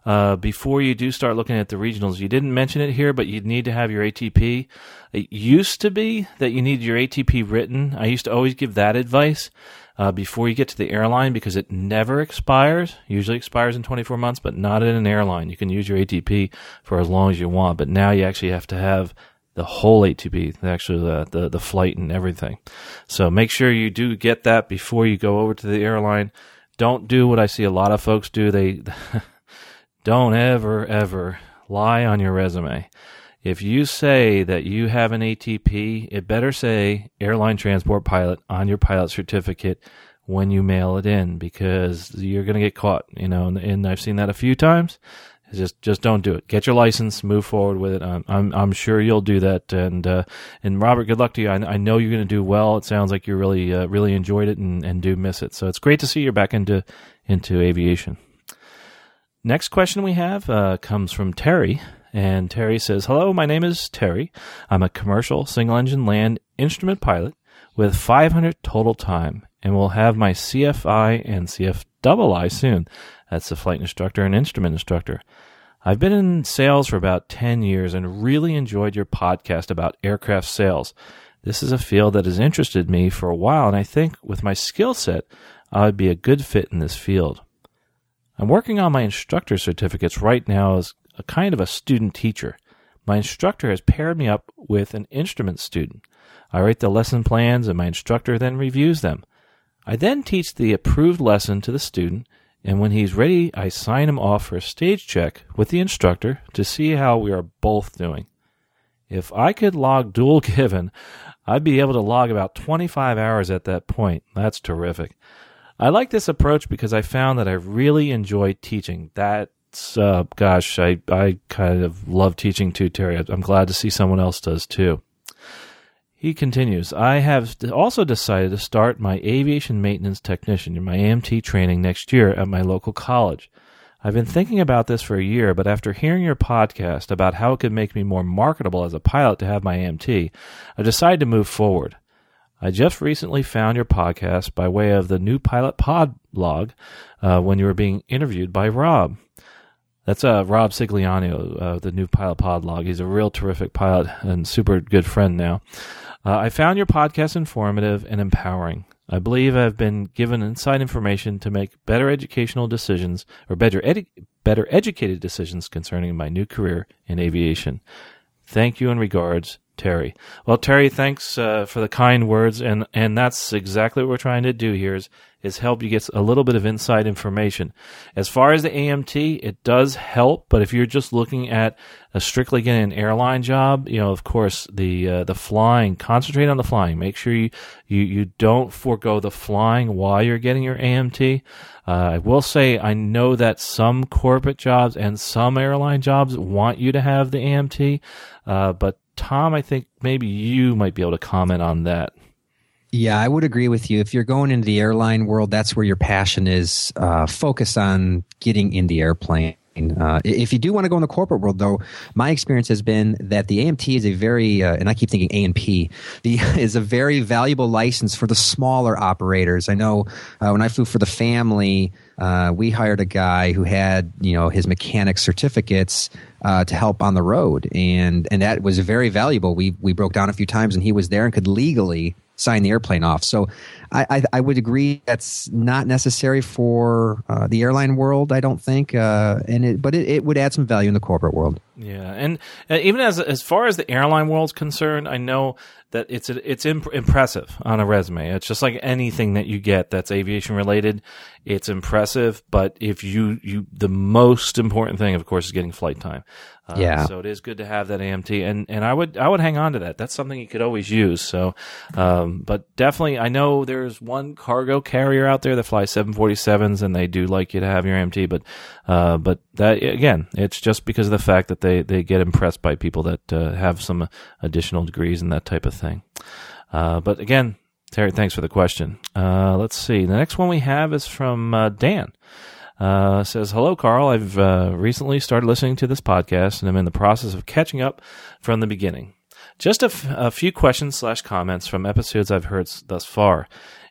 uh, before you do start looking at the regionals. You didn't mention it here, but you need to have your ATP. It used to be that you need your ATP written. I used to always give that advice uh, before you get to the airline because it never expires. Usually expires in 24 months, but not in an airline. You can use your ATP for as long as you want, but now you actually have to have the whole ATP, actually the, the, the flight and everything. So make sure you do get that before you go over to the airline. Don't do what I see a lot of folks do. They Don't ever, ever lie on your resume. If you say that you have an ATP, it better say airline transport pilot on your pilot certificate when you mail it in because you're going to get caught, you know, and, and, I've seen that a few times. Just, just don't do it. Get your license, move forward with it. I'm, I'm, I'm sure you'll do that. And, uh, and Robert, good luck to you. I, I know you're going to do well. It sounds like you really, uh, really enjoyed it and, and do miss it. So it's great to see you're back into, into aviation. Next question we have uh, comes from Terry. And Terry says, Hello, my name is Terry. I'm a commercial single engine land instrument pilot with 500 total time and will have my CFI and CFII soon. That's the flight instructor and instrument instructor. I've been in sales for about 10 years and really enjoyed your podcast about aircraft sales. This is a field that has interested me for a while, and I think with my skill set, I would be a good fit in this field. I'm working on my instructor certificates right now as a kind of a student teacher. My instructor has paired me up with an instrument student. I write the lesson plans and my instructor then reviews them. I then teach the approved lesson to the student, and when he's ready, I sign him off for a stage check with the instructor to see how we are both doing. If I could log dual given, I'd be able to log about 25 hours at that point. That's terrific. I like this approach because I found that I really enjoy teaching. That's uh, gosh, I I kind of love teaching too, Terry. I'm glad to see someone else does too. He continues, I have also decided to start my aviation maintenance technician in my AMT training next year at my local college. I've been thinking about this for a year, but after hearing your podcast about how it could make me more marketable as a pilot to have my AMT, I decided to move forward. I just recently found your podcast by way of the new Pilot Pod blog uh, when you were being interviewed by Rob. That's uh, Rob Sigliano, uh, the new Pilot Pod log. He's a real terrific pilot and super good friend now. Uh, I found your podcast informative and empowering. I believe I've been given inside information to make better educational decisions or better edu- better educated decisions concerning my new career in aviation. Thank you and regards, Terry. Well, Terry, thanks uh, for the kind words, and and that's exactly what we're trying to do here is is help you get a little bit of inside information. As far as the AMT, it does help, but if you're just looking at a strictly getting an airline job, you know, of course, the uh, the flying, concentrate on the flying. Make sure you you you don't forego the flying while you're getting your AMT. Uh, I will say I know that some corporate jobs and some airline jobs want you to have the AMT, uh, but Tom, I think maybe you might be able to comment on that. Yeah, I would agree with you. If you're going into the airline world, that's where your passion is. Uh, focus on getting in the airplane. Uh, if you do want to go in the corporate world, though, my experience has been that the AMT is a very, uh, and I keep thinking AMP, the is a very valuable license for the smaller operators. I know uh, when I flew for the family, uh, we hired a guy who had, you know, his mechanic certificates uh, to help on the road, and and that was very valuable. We we broke down a few times, and he was there and could legally sign the airplane off. So I, I, I would agree that's not necessary for uh, the airline world. I don't think, uh, and it, but it, it would add some value in the corporate world. Yeah, and uh, even as as far as the airline world's concerned, I know that it's it's imp- impressive on a resume. It's just like anything that you get that's aviation related. It's impressive, but if you you the most important thing, of course, is getting flight time. Uh, yeah. So it is good to have that AMT, and and I would I would hang on to that. That's something you could always use. So, um, but definitely, I know there's one cargo carrier out there that flies 747s, and they do like you to have your AMT. But, uh, but that again, it's just because of the fact that they they get impressed by people that uh, have some additional degrees and that type of thing. Uh, but again, Terry, thanks for the question. Uh, let's see. The next one we have is from uh, Dan. Uh, says, Hello, Carl. I've uh, recently started listening to this podcast and I'm in the process of catching up from the beginning. Just a, f- a few questions slash comments from episodes I've heard s- thus far.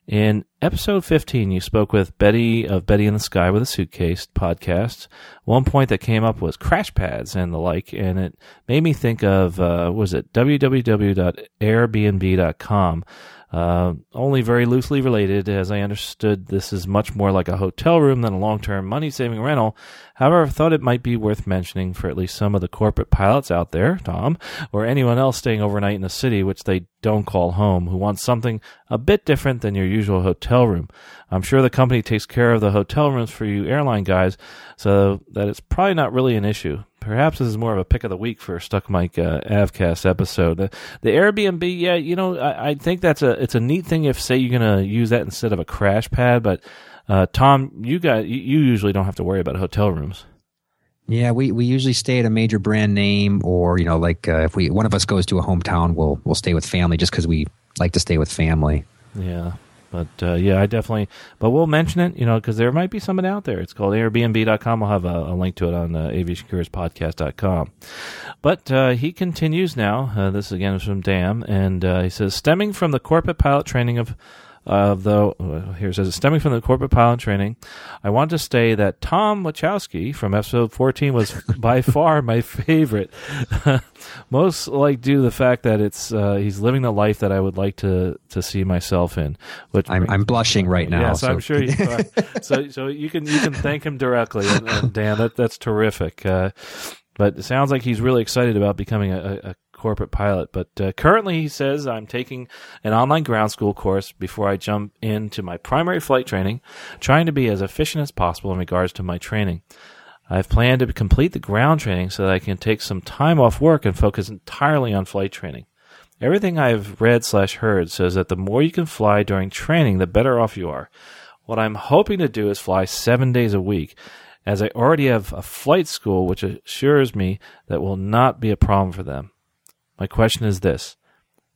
In episode 15, you spoke with Betty of Betty in the Sky with a Suitcase podcast. One point that came up was crash pads and the like, and it made me think of, uh, was it www.airbnb.com? Uh, only very loosely related, as I understood this is much more like a hotel room than a long term money saving rental. However, I thought it might be worth mentioning for at least some of the corporate pilots out there, Tom, or anyone else staying overnight in a city, which they don't call home, who wants something a bit different than your usual hotel room. I'm sure the company takes care of the hotel rooms for you airline guys, so that it's probably not really an issue. Perhaps this is more of a pick of the week for Stuck Mic uh, Avcast episode. The, the Airbnb, yeah, you know, I, I think that's a it's a neat thing if say you're gonna use that instead of a crash pad. But uh, Tom, you got you, you usually don't have to worry about hotel rooms. Yeah, we, we usually stay at a major brand name, or you know, like uh, if we one of us goes to a hometown, we'll we'll stay with family just because we like to stay with family. Yeah. But uh, yeah, I definitely. But we'll mention it, you know, because there might be somebody out there. It's called Airbnb.com. I'll have a, a link to it on uh, aviationcareerspodcast.com. But uh, he continues now. Uh, this again is from Dan, and uh, he says, stemming from the corporate pilot training of of the uh, here it says stemming from the corporate pilot training, I want to say that Tom Wachowski from episode 14 was by far my favorite. Most like due to the fact that it's uh, he's living the life that I would like to to see myself in. Which I'm, I'm blushing right now. Yes, I'm sure. You, so so you can you can thank him directly, and, and Dan. That that's terrific. Uh, but it sounds like he's really excited about becoming a, a corporate pilot. But uh, currently, he says, I'm taking an online ground school course before I jump into my primary flight training, trying to be as efficient as possible in regards to my training. I've planned to complete the ground training so that I can take some time off work and focus entirely on flight training. Everything I've read slash heard says that the more you can fly during training, the better off you are. What I'm hoping to do is fly seven days a week, as I already have a flight school which assures me that will not be a problem for them. My question is this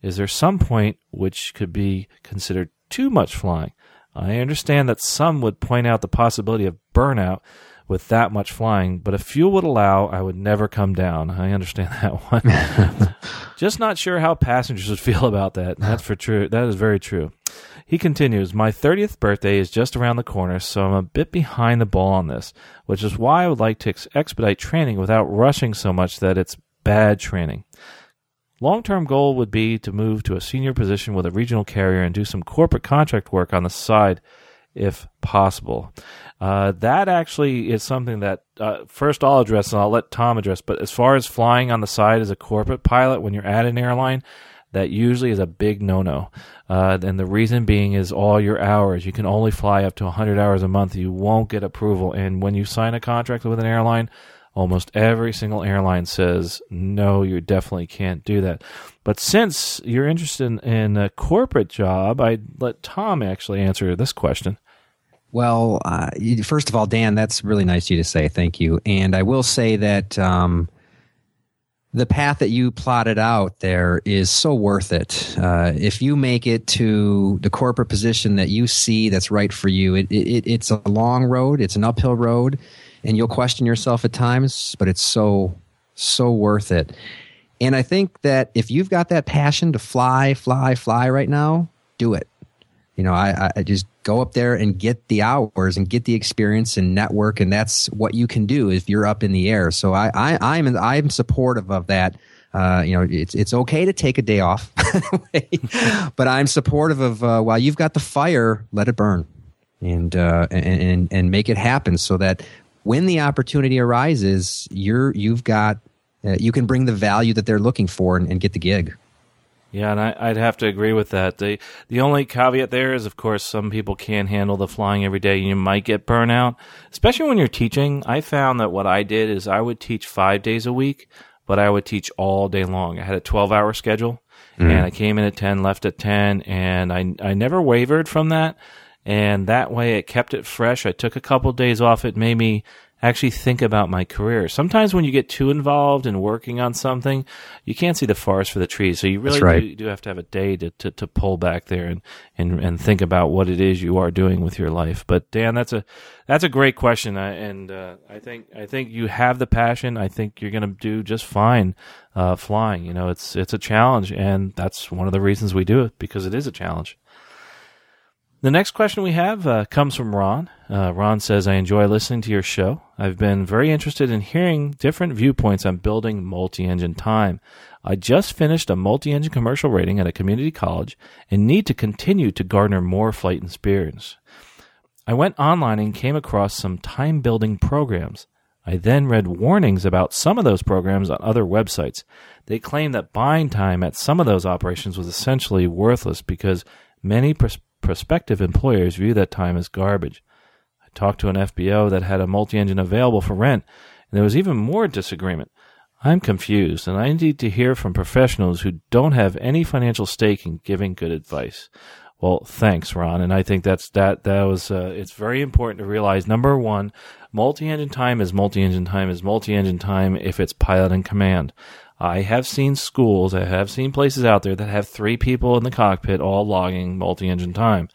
Is there some point which could be considered too much flying? I understand that some would point out the possibility of burnout, with that much flying, but if fuel would allow, I would never come down. I understand that one. Just not sure how passengers would feel about that. That's for true. That is very true. He continues, My 30th birthday is just around the corner, so I'm a bit behind the ball on this, which is why I would like to ex- expedite training without rushing so much that it's bad training. Long term goal would be to move to a senior position with a regional carrier and do some corporate contract work on the side if possible. Uh, that actually is something that uh, first I'll address and I'll let Tom address. But as far as flying on the side as a corporate pilot when you're at an airline, that usually is a big no-no. Uh, and the reason being is all your hours. You can only fly up to 100 hours a month. You won't get approval. And when you sign a contract with an airline, almost every single airline says, no, you definitely can't do that. But since you're interested in, in a corporate job, I'd let Tom actually answer this question. Well, uh, first of all, Dan, that's really nice of you to say. Thank you. And I will say that um, the path that you plotted out there is so worth it. Uh, if you make it to the corporate position that you see that's right for you, it, it, it's a long road, it's an uphill road, and you'll question yourself at times, but it's so, so worth it. And I think that if you've got that passion to fly, fly, fly right now, do it. You know, I, I just go up there and get the hours and get the experience and network, and that's what you can do if you're up in the air. So I, I I'm I'm supportive of that. Uh, you know, it's it's okay to take a day off, but I'm supportive of uh, while you've got the fire, let it burn, and uh, and and and make it happen so that when the opportunity arises, you're you've got uh, you can bring the value that they're looking for and, and get the gig. Yeah, and I, would have to agree with that. The the only caveat there is, of course, some people can't handle the flying every day. You might get burnout, especially when you're teaching. I found that what I did is I would teach five days a week, but I would teach all day long. I had a 12 hour schedule, mm. and I came in at 10, left at 10, and I I never wavered from that. And that way, it kept it fresh. I took a couple days off. It made me actually think about my career. Sometimes when you get too involved in working on something, you can't see the forest for the trees. So you really right. do, do, have to have a day to, to, to, pull back there and, and, and think about what it is you are doing with your life. But Dan, that's a, that's a great question. I, and, uh, I think, I think you have the passion. I think you're going to do just fine, uh, flying. You know, it's, it's a challenge and that's one of the reasons we do it because it is a challenge. The next question we have uh, comes from Ron. Uh, Ron says, I enjoy listening to your show. I've been very interested in hearing different viewpoints on building multi engine time. I just finished a multi engine commercial rating at a community college and need to continue to garner more flight experience. I went online and came across some time building programs. I then read warnings about some of those programs on other websites. They claim that buying time at some of those operations was essentially worthless because many pers- prospective employers view that time as garbage. I talked to an FBO that had a multi engine available for rent, and there was even more disagreement. I'm confused, and I need to hear from professionals who don't have any financial stake in giving good advice. Well, thanks, Ron. And I think that's that. That was. Uh, it's very important to realize. Number one, multi-engine time is multi-engine time is multi-engine time if it's pilot in command. I have seen schools, I have seen places out there that have three people in the cockpit all logging multi engine time.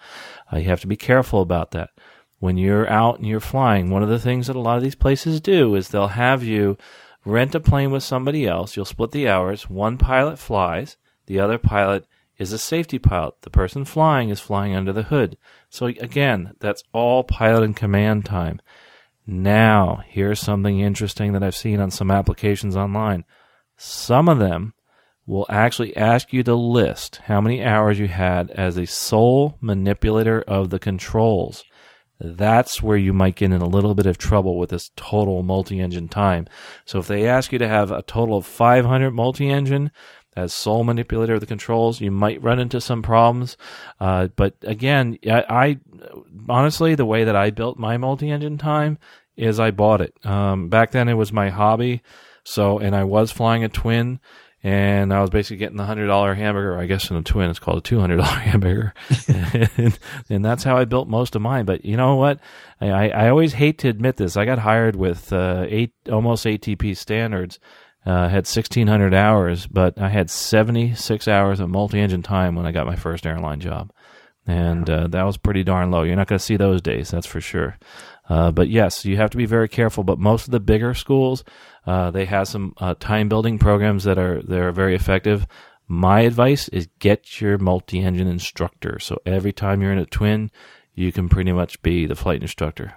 Uh, you have to be careful about that. When you're out and you're flying, one of the things that a lot of these places do is they'll have you rent a plane with somebody else. You'll split the hours. One pilot flies, the other pilot is a safety pilot. The person flying is flying under the hood. So again, that's all pilot in command time. Now, here's something interesting that I've seen on some applications online. Some of them will actually ask you to list how many hours you had as a sole manipulator of the controls. That's where you might get in a little bit of trouble with this total multi-engine time. So if they ask you to have a total of 500 multi-engine as sole manipulator of the controls, you might run into some problems. Uh, but again, I, I, honestly, the way that I built my multi-engine time is I bought it. Um, back then it was my hobby. So, and I was flying a twin, and I was basically getting the hundred dollar hamburger. I guess in a twin, it's called a two hundred dollar hamburger, and, and, that's how I built most of mine. But you know what? I, I always hate to admit this. I got hired with uh, eight almost ATP standards. Uh, had 1600 hours, but I had 76 hours of multi-engine time when I got my first airline job, and uh, that was pretty darn low. You're not going to see those days, that's for sure. Uh, but yes, you have to be very careful. But most of the bigger schools, uh, they have some uh, time building programs that are that are very effective. My advice is get your multi engine instructor. So every time you're in a twin, you can pretty much be the flight instructor.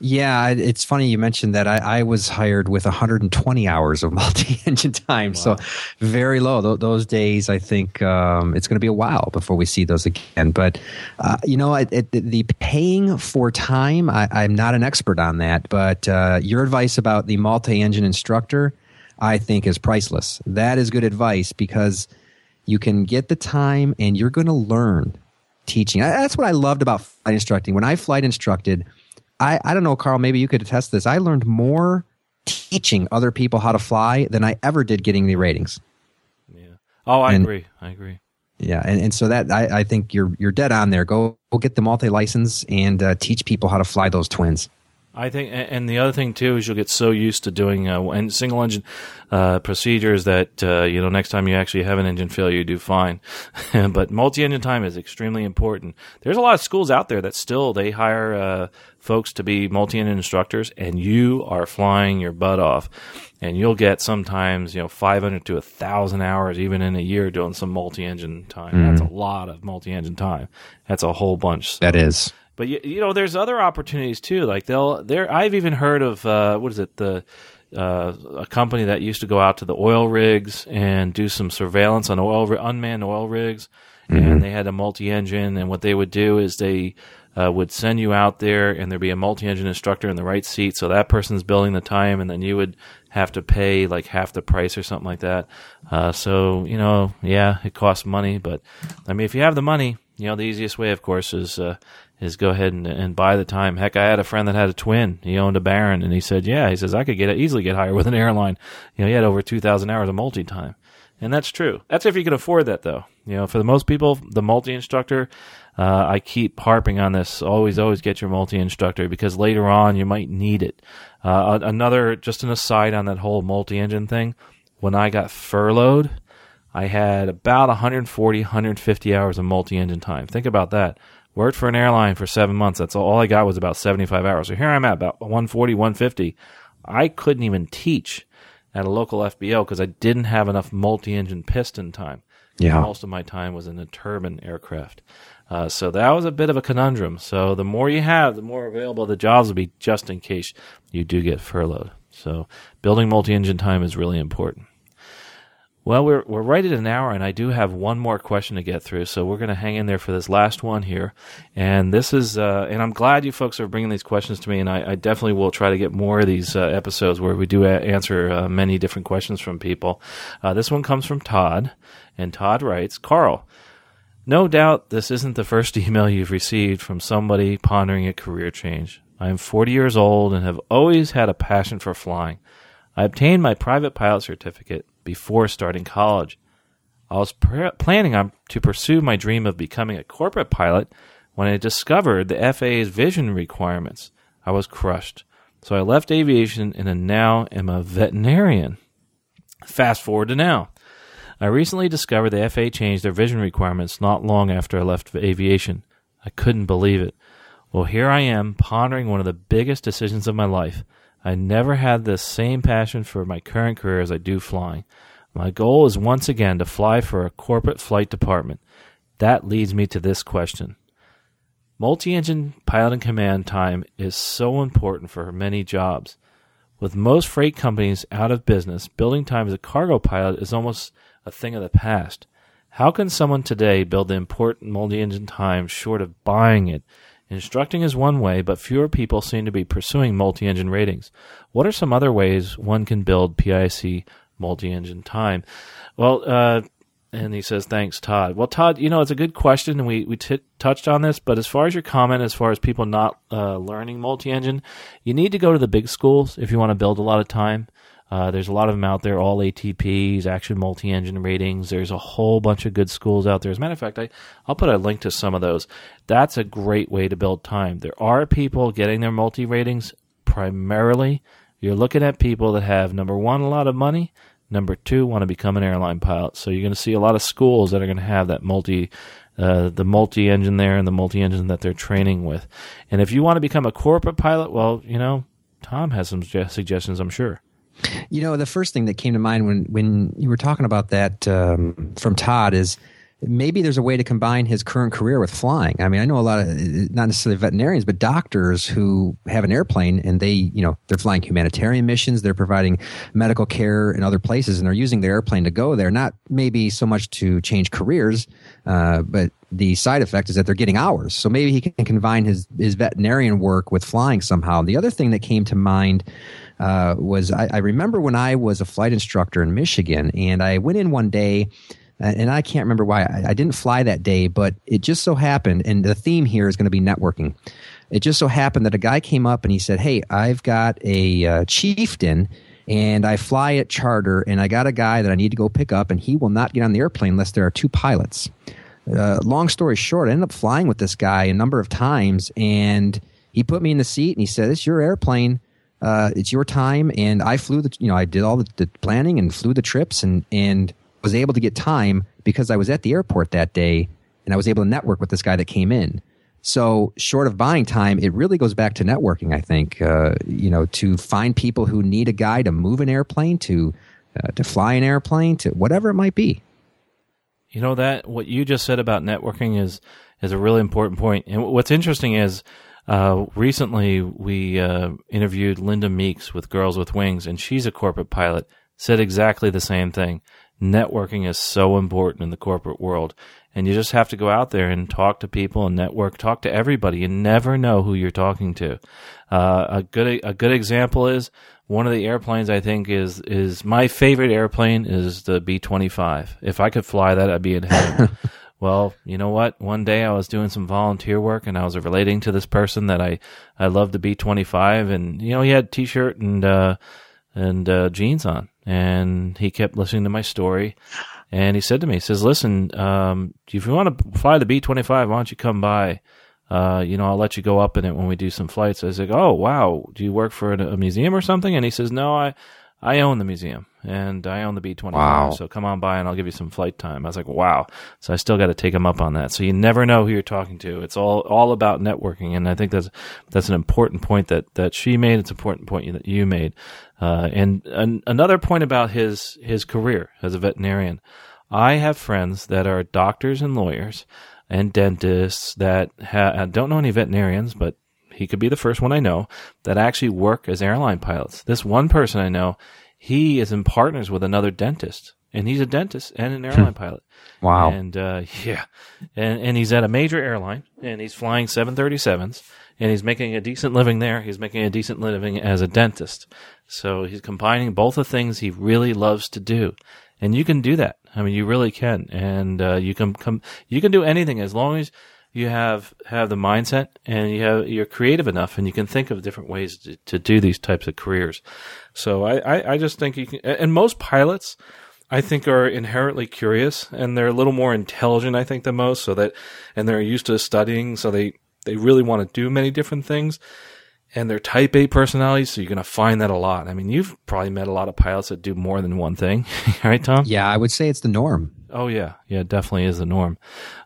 Yeah, it's funny you mentioned that. I, I was hired with 120 hours of multi-engine time, wow. so very low. Th- those days, I think um, it's going to be a while before we see those again. But uh, you know, it, it, the paying for time, I, am not an expert on that. But uh, your advice about the multi-engine instructor, I think, is priceless. That is good advice because you can get the time, and you're going to learn teaching. That's what I loved about flight instructing. When I flight instructed I, I don't know, Carl, maybe you could attest this. I learned more teaching other people how to fly than I ever did getting the ratings. Yeah. Oh, I and, agree. I agree. Yeah, and, and so that I, I think you're you're dead on there. Go go get the multi license and uh, teach people how to fly those twins. I think, and the other thing too is you'll get so used to doing uh, and single engine uh, procedures that uh, you know next time you actually have an engine failure, you do fine. but multi engine time is extremely important. There's a lot of schools out there that still they hire uh, folks to be multi engine instructors, and you are flying your butt off, and you'll get sometimes you know 500 to a thousand hours even in a year doing some multi engine time. Mm. That's a lot of multi engine time. That's a whole bunch. So. That is. But you, you know, there's other opportunities too. Like they'll there. I've even heard of uh, what is it the uh, a company that used to go out to the oil rigs and do some surveillance on oil unmanned oil rigs, mm-hmm. and they had a multi-engine. And what they would do is they uh, would send you out there, and there'd be a multi-engine instructor in the right seat, so that person's building the time, and then you would have to pay like half the price or something like that. Uh, so you know, yeah, it costs money, but I mean, if you have the money, you know, the easiest way, of course, is uh, is go ahead and, and buy the time. Heck, I had a friend that had a twin. He owned a Baron, and he said, "Yeah," he says, "I could get easily get higher with an airline." You know, he had over two thousand hours of multi time, and that's true. That's if you can afford that, though. You know, for the most people, the multi instructor. Uh, I keep harping on this. Always, always get your multi instructor because later on you might need it. Uh, another, just an aside on that whole multi engine thing. When I got furloughed, I had about 140, 150 hours of multi engine time. Think about that Worked for an airline for seven months. That's all, all I got was about 75 hours. So here I'm at about 140, 150. I couldn't even teach at a local FBO because I didn't have enough multi-engine piston time. Yeah. Most of my time was in the turbine aircraft. Uh, so that was a bit of a conundrum. So the more you have, the more available the jobs will be just in case you do get furloughed. So building multi-engine time is really important. Well, we're we're right at an hour, and I do have one more question to get through, so we're going to hang in there for this last one here. And this is, uh, and I'm glad you folks are bringing these questions to me, and I, I definitely will try to get more of these uh, episodes where we do a- answer uh, many different questions from people. Uh, this one comes from Todd, and Todd writes, Carl. No doubt this isn't the first email you've received from somebody pondering a career change. I am 40 years old and have always had a passion for flying. I obtained my private pilot certificate before starting college. I was pr- planning on to pursue my dream of becoming a corporate pilot when I discovered the FAA's vision requirements. I was crushed. So I left aviation and now am a veterinarian. Fast forward to now. I recently discovered the FAA changed their vision requirements not long after I left aviation. I couldn't believe it. Well, here I am pondering one of the biggest decisions of my life. I never had the same passion for my current career as I do flying. My goal is once again to fly for a corporate flight department. That leads me to this question. Multi engine pilot in command time is so important for many jobs. With most freight companies out of business, building time as a cargo pilot is almost a thing of the past. How can someone today build the important multi engine time short of buying it Instructing is one way, but fewer people seem to be pursuing multi engine ratings. What are some other ways one can build PIC multi engine time? Well, uh, and he says, thanks, Todd. Well, Todd, you know, it's a good question, and we, we t- touched on this, but as far as your comment, as far as people not uh, learning multi engine, you need to go to the big schools if you want to build a lot of time. Uh, there's a lot of them out there, all ATPs, action multi-engine ratings. There's a whole bunch of good schools out there. As a matter of fact, I, I'll put a link to some of those. That's a great way to build time. There are people getting their multi ratings primarily. You're looking at people that have number one, a lot of money. Number two, want to become an airline pilot. So you're going to see a lot of schools that are going to have that multi uh, the multi engine there and the multi engine that they're training with. And if you want to become a corporate pilot, well, you know, Tom has some suggestions, I'm sure. You know, the first thing that came to mind when when you were talking about that um, from Todd is maybe there's a way to combine his current career with flying. I mean, I know a lot of not necessarily veterinarians, but doctors who have an airplane and they, you know, they're flying humanitarian missions, they're providing medical care in other places, and they're using their airplane to go there. Not maybe so much to change careers, uh, but the side effect is that they're getting hours. So maybe he can combine his his veterinarian work with flying somehow. The other thing that came to mind. Uh, was I, I remember when I was a flight instructor in Michigan, and I went in one day and I can't remember why I, didn't fly that day, but it just so happened, and the theme here is going to be networking. It just so happened that a guy came up and he said, "Hey, I've got a uh, chieftain." And I fly at charter, and I got a guy that I need to go pick up, and he will not get on the airplane unless there are two pilots. Uh, long story short, I ended up flying with this guy a number of times, and he put me in the seat and he said, "It's your airplane. Uh, it's your time." And I flew the, you know, I did all the, the planning and flew the trips, and and was able to get time because I was at the airport that day and I was able to network with this guy that came in. So, short of buying time, it really goes back to networking. I think uh, you know to find people who need a guy to move an airplane, to uh, to fly an airplane, to whatever it might be. You know that what you just said about networking is is a really important point. And what's interesting is uh, recently we uh, interviewed Lynda Meeks with Girls with Wings, and she's a corporate pilot. Said exactly the same thing networking is so important in the corporate world. And you just have to go out there and talk to people and network, talk to everybody. You never know who you're talking to. Uh, a good a good example is one of the airplanes I think is is my favorite airplane is the B twenty five. If I could fly that, I'd be in heaven. well, you know what? One day I was doing some volunteer work and I was relating to this person that I I loved the B twenty five, and you know he had t shirt and uh, and uh, jeans on and he kept listening to my story. And he said to me, he says, listen, um, if you want to fly the B-25, why don't you come by? Uh, you know, I'll let you go up in it when we do some flights. I was like, oh, wow. Do you work for a museum or something? And he says, no, I, I own the museum and I own the B 25. Wow. So come on by and I'll give you some flight time. I was like, wow. So I still got to take him up on that. So you never know who you're talking to. It's all, all about networking. And I think that's, that's an important point that, that she made. It's an important point that you made. Uh, and an, another point about his, his career as a veterinarian. I have friends that are doctors and lawyers and dentists that ha- don't know any veterinarians, but he could be the first one I know that actually work as airline pilots. This one person I know, he is in partners with another dentist, and he's a dentist and an airline hmm. pilot. Wow. And uh, yeah, and and he's at a major airline, and he's flying 737s, and he's making a decent living there. He's making a decent living as a dentist. So he's combining both the things he really loves to do, and you can do that. I mean, you really can, and uh, you can come. You can do anything as long as you have have the mindset and you have you're creative enough and you can think of different ways to, to do these types of careers. So I, I, I just think you can and most pilots I think are inherently curious and they're a little more intelligent I think than most so that and they're used to studying so they they really want to do many different things and they're type A personalities, so you're going to find that a lot. I mean, you've probably met a lot of pilots that do more than one thing, right, Tom? Yeah, I would say it's the norm. Oh yeah, yeah, definitely is the norm.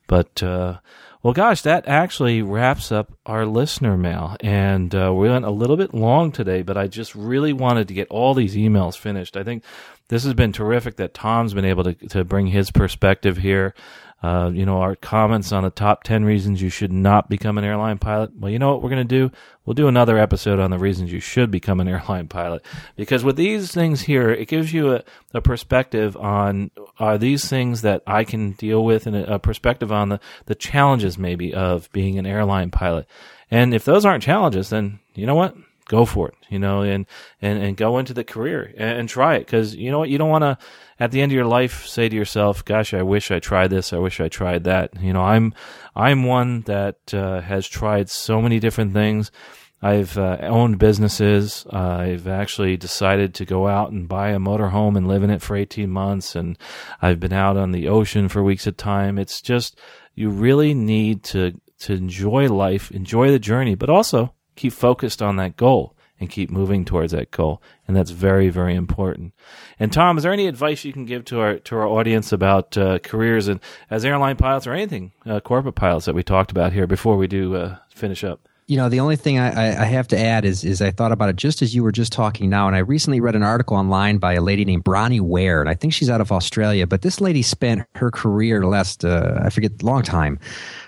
But uh, well, gosh, that actually wraps up our listener mail. And uh, we went a little bit long today, but I just really wanted to get all these emails finished. I think this has been terrific that Tom's been able to, to bring his perspective here. Uh, you know, our comments on the top 10 reasons you should not become an airline pilot. Well, you know what we're going to do? We'll do another episode on the reasons you should become an airline pilot. Because with these things here, it gives you a, a perspective on are these things that I can deal with and a, a perspective on the, the challenges maybe of being an airline pilot. And if those aren't challenges, then you know what? go for it, you know, and, and, and go into the career and, and try it. Cause you know what? You don't want to, at the end of your life, say to yourself, gosh, I wish I tried this. I wish I tried that. You know, I'm, I'm one that, uh, has tried so many different things. I've uh, owned businesses. Uh, I've actually decided to go out and buy a motorhome and live in it for 18 months. And I've been out on the ocean for weeks at a time. It's just, you really need to, to enjoy life, enjoy the journey, but also keep focused on that goal and keep moving towards that goal. And that's very, very important. And Tom, is there any advice you can give to our to our audience about uh, careers and as airline pilots or anything uh, corporate pilots that we talked about here before we do uh, finish up? You know, the only thing I, I, have to add is is I thought about it just as you were just talking now, and I recently read an article online by a lady named Bronnie Ware, and I think she's out of Australia. But this lady spent her career last uh, I forget long time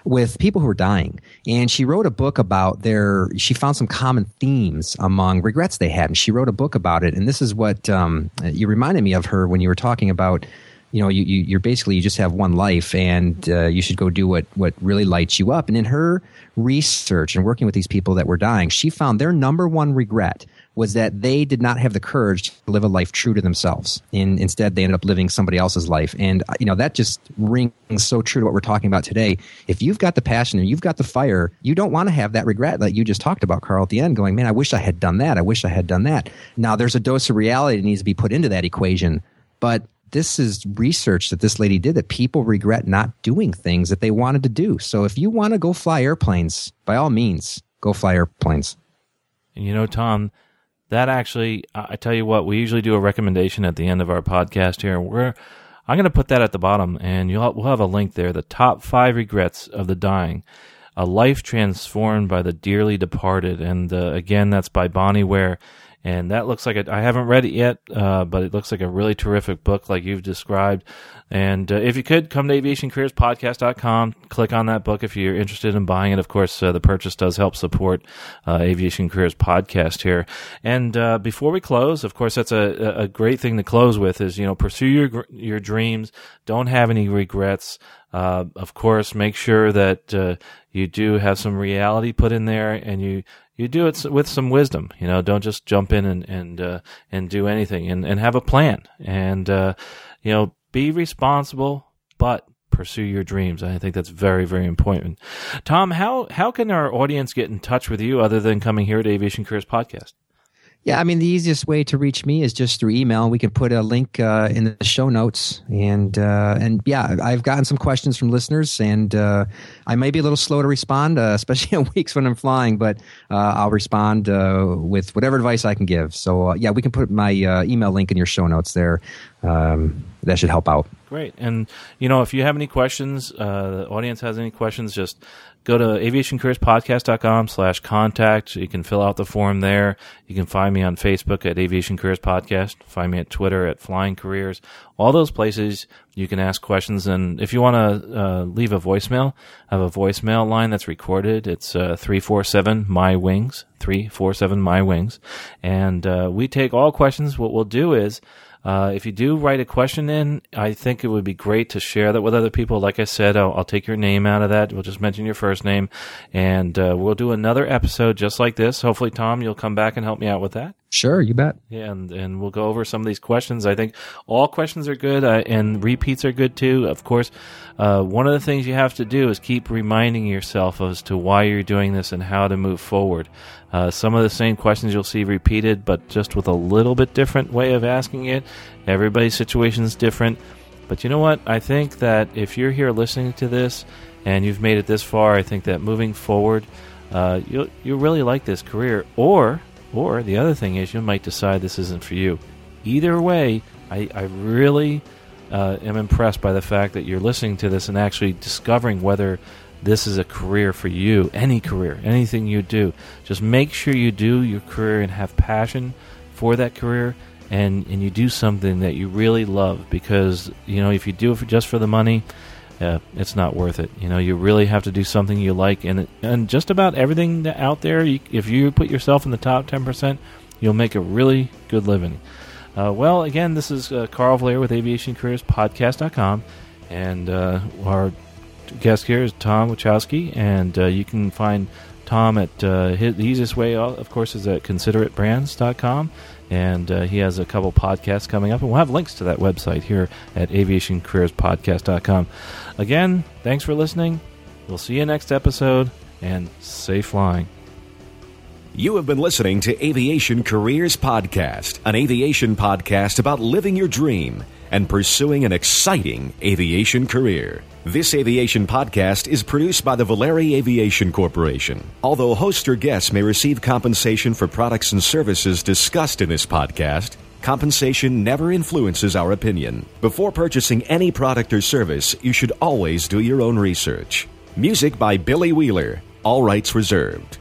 with people who are dying, and she wrote a book about their. She found some common themes among regrets they had, and she wrote a book about it. And this is what um, you reminded me of her when you were talking about you know, you, you, are basically, you just have one life and uh, you should go do what, what really lights you up. And in her research and working with these people that were dying, she found their number one regret was that they did not have the courage to live a life true to themselves. And instead, they ended up living somebody else's life. And, uh, you know, that just rings so true to what we're talking about today. If you've got the passion and you've got the fire, you don't want to have that regret that you just talked about, Carl, at the end, going, man, I wish I had done that. I wish I had done that. Now, there's a dose of reality that needs to be put into that equation. But this is research that this lady did that people regret not doing things that they wanted to do. So if you want to go fly airplanes, by all means, go fly airplanes. And you know, Tom, that actually, I tell you what, we usually do a recommendation at the end of our podcast here. We're, I'm going to put that at the bottom, and you'll we'll have a link there. The top five regrets of the dying, a life transformed by the dearly departed, and uh, again, that's by Bronnie Ware and that looks like I haven't read it yet, uh, but it looks like a really terrific book, like you've described. And uh, if you could come to aviationcareerspodcast.com, click on that book if you're interested in buying it. Of course, uh, the purchase does help support uh, Aviation Careers podcast here. And uh, before we close, of course, that's a, a great thing to close with is you know pursue your your dreams, don't have any regrets. Uh, of course, make sure that uh, you do have some reality put in there, and you you do it with some wisdom. You know, don't just jump in and and uh, and do anything, and and have a plan, and uh, you know, be responsible, but pursue your dreams. I think that's very, very important. Tom, how how can our audience get in touch with you other than coming here at Aviation Careers Podcast? Yeah, I mean the easiest way to reach me is just through email. We can put a link uh, in the show notes, and uh, and yeah, I've gotten some questions from listeners, and uh, I may be a little slow to respond, uh, especially on weeks when I'm flying, but uh, I'll respond uh, with whatever advice I can give. So yeah, we can put my email link in your show notes there. Um, that should help out. Great, and you know if you have any questions, the audience has any questions, just go to aviationcareerspodcast.com slash contact. You can fill out the form there. You can find me on Facebook at Aviation Careers Podcast. Find me at Twitter at Flying Careers. All those places you can ask questions. And if you want to uh, leave a voicemail, I have a voicemail line that's recorded. It's uh, 347 My Wings, 347 My Wings. And uh, we take all questions. What we'll do is uh, if you do write a question in, I think it would be great to share that with other people. Like I said, I'll, I'll take your name out of that. We'll just mention your first name, and uh, we'll do another episode just like this. Hopefully, Tom, you'll come back and help me out with that. Sure, you bet. Yeah, and, and we'll go over some of these questions. I think all questions are good, uh, and repeats are good too. Of course, uh, one of the things you have to do is keep reminding yourself as to why you're doing this and how to move forward. Uh, some of the same questions you'll see repeated, but just with a little bit different way of asking it. Everybody's situation is different. But you know what? I think that if you're here listening to this and you've made it this far, I think that moving forward, uh, you'll, you'll really like this career. Or or the other thing is, you might decide this isn't for you. Either way, I, I really uh, am impressed by the fact that you're listening to this and actually discovering whether this is a career for you. Any career, anything you do. Just make sure you do your career and have passion for that career and, and you do something that you really love because, you know, if you do it for, just for the money, uh, it's not worth it. You know, you really have to do something you like, and and just about everything out there. You, if you put yourself in the top ten percent, you'll make a really good living. Uh, well, again, this is uh, Carl Valeri with AviationCareersPodcast.com, and uh, our guest here is Tom Wachowski, and uh, you can find Tom at uh, his, the easiest way, of course, is at ConsiderateBrands.com and uh, he has a couple podcasts coming up, and we'll have links to that website here at aviationcareerspodcast.com. Again, thanks for listening. We'll see you next episode, and safe flying. You have been listening to Aviation Careers Podcast, an aviation podcast about living your dream and pursuing an exciting aviation career. This aviation podcast is produced by the Valeri Aviation Corporation. Although host or guests may receive compensation for products and services discussed in this podcast, compensation never influences our opinion. Before purchasing any product or service, you should always do your own research. Music by Billy Wheeler. All rights reserved.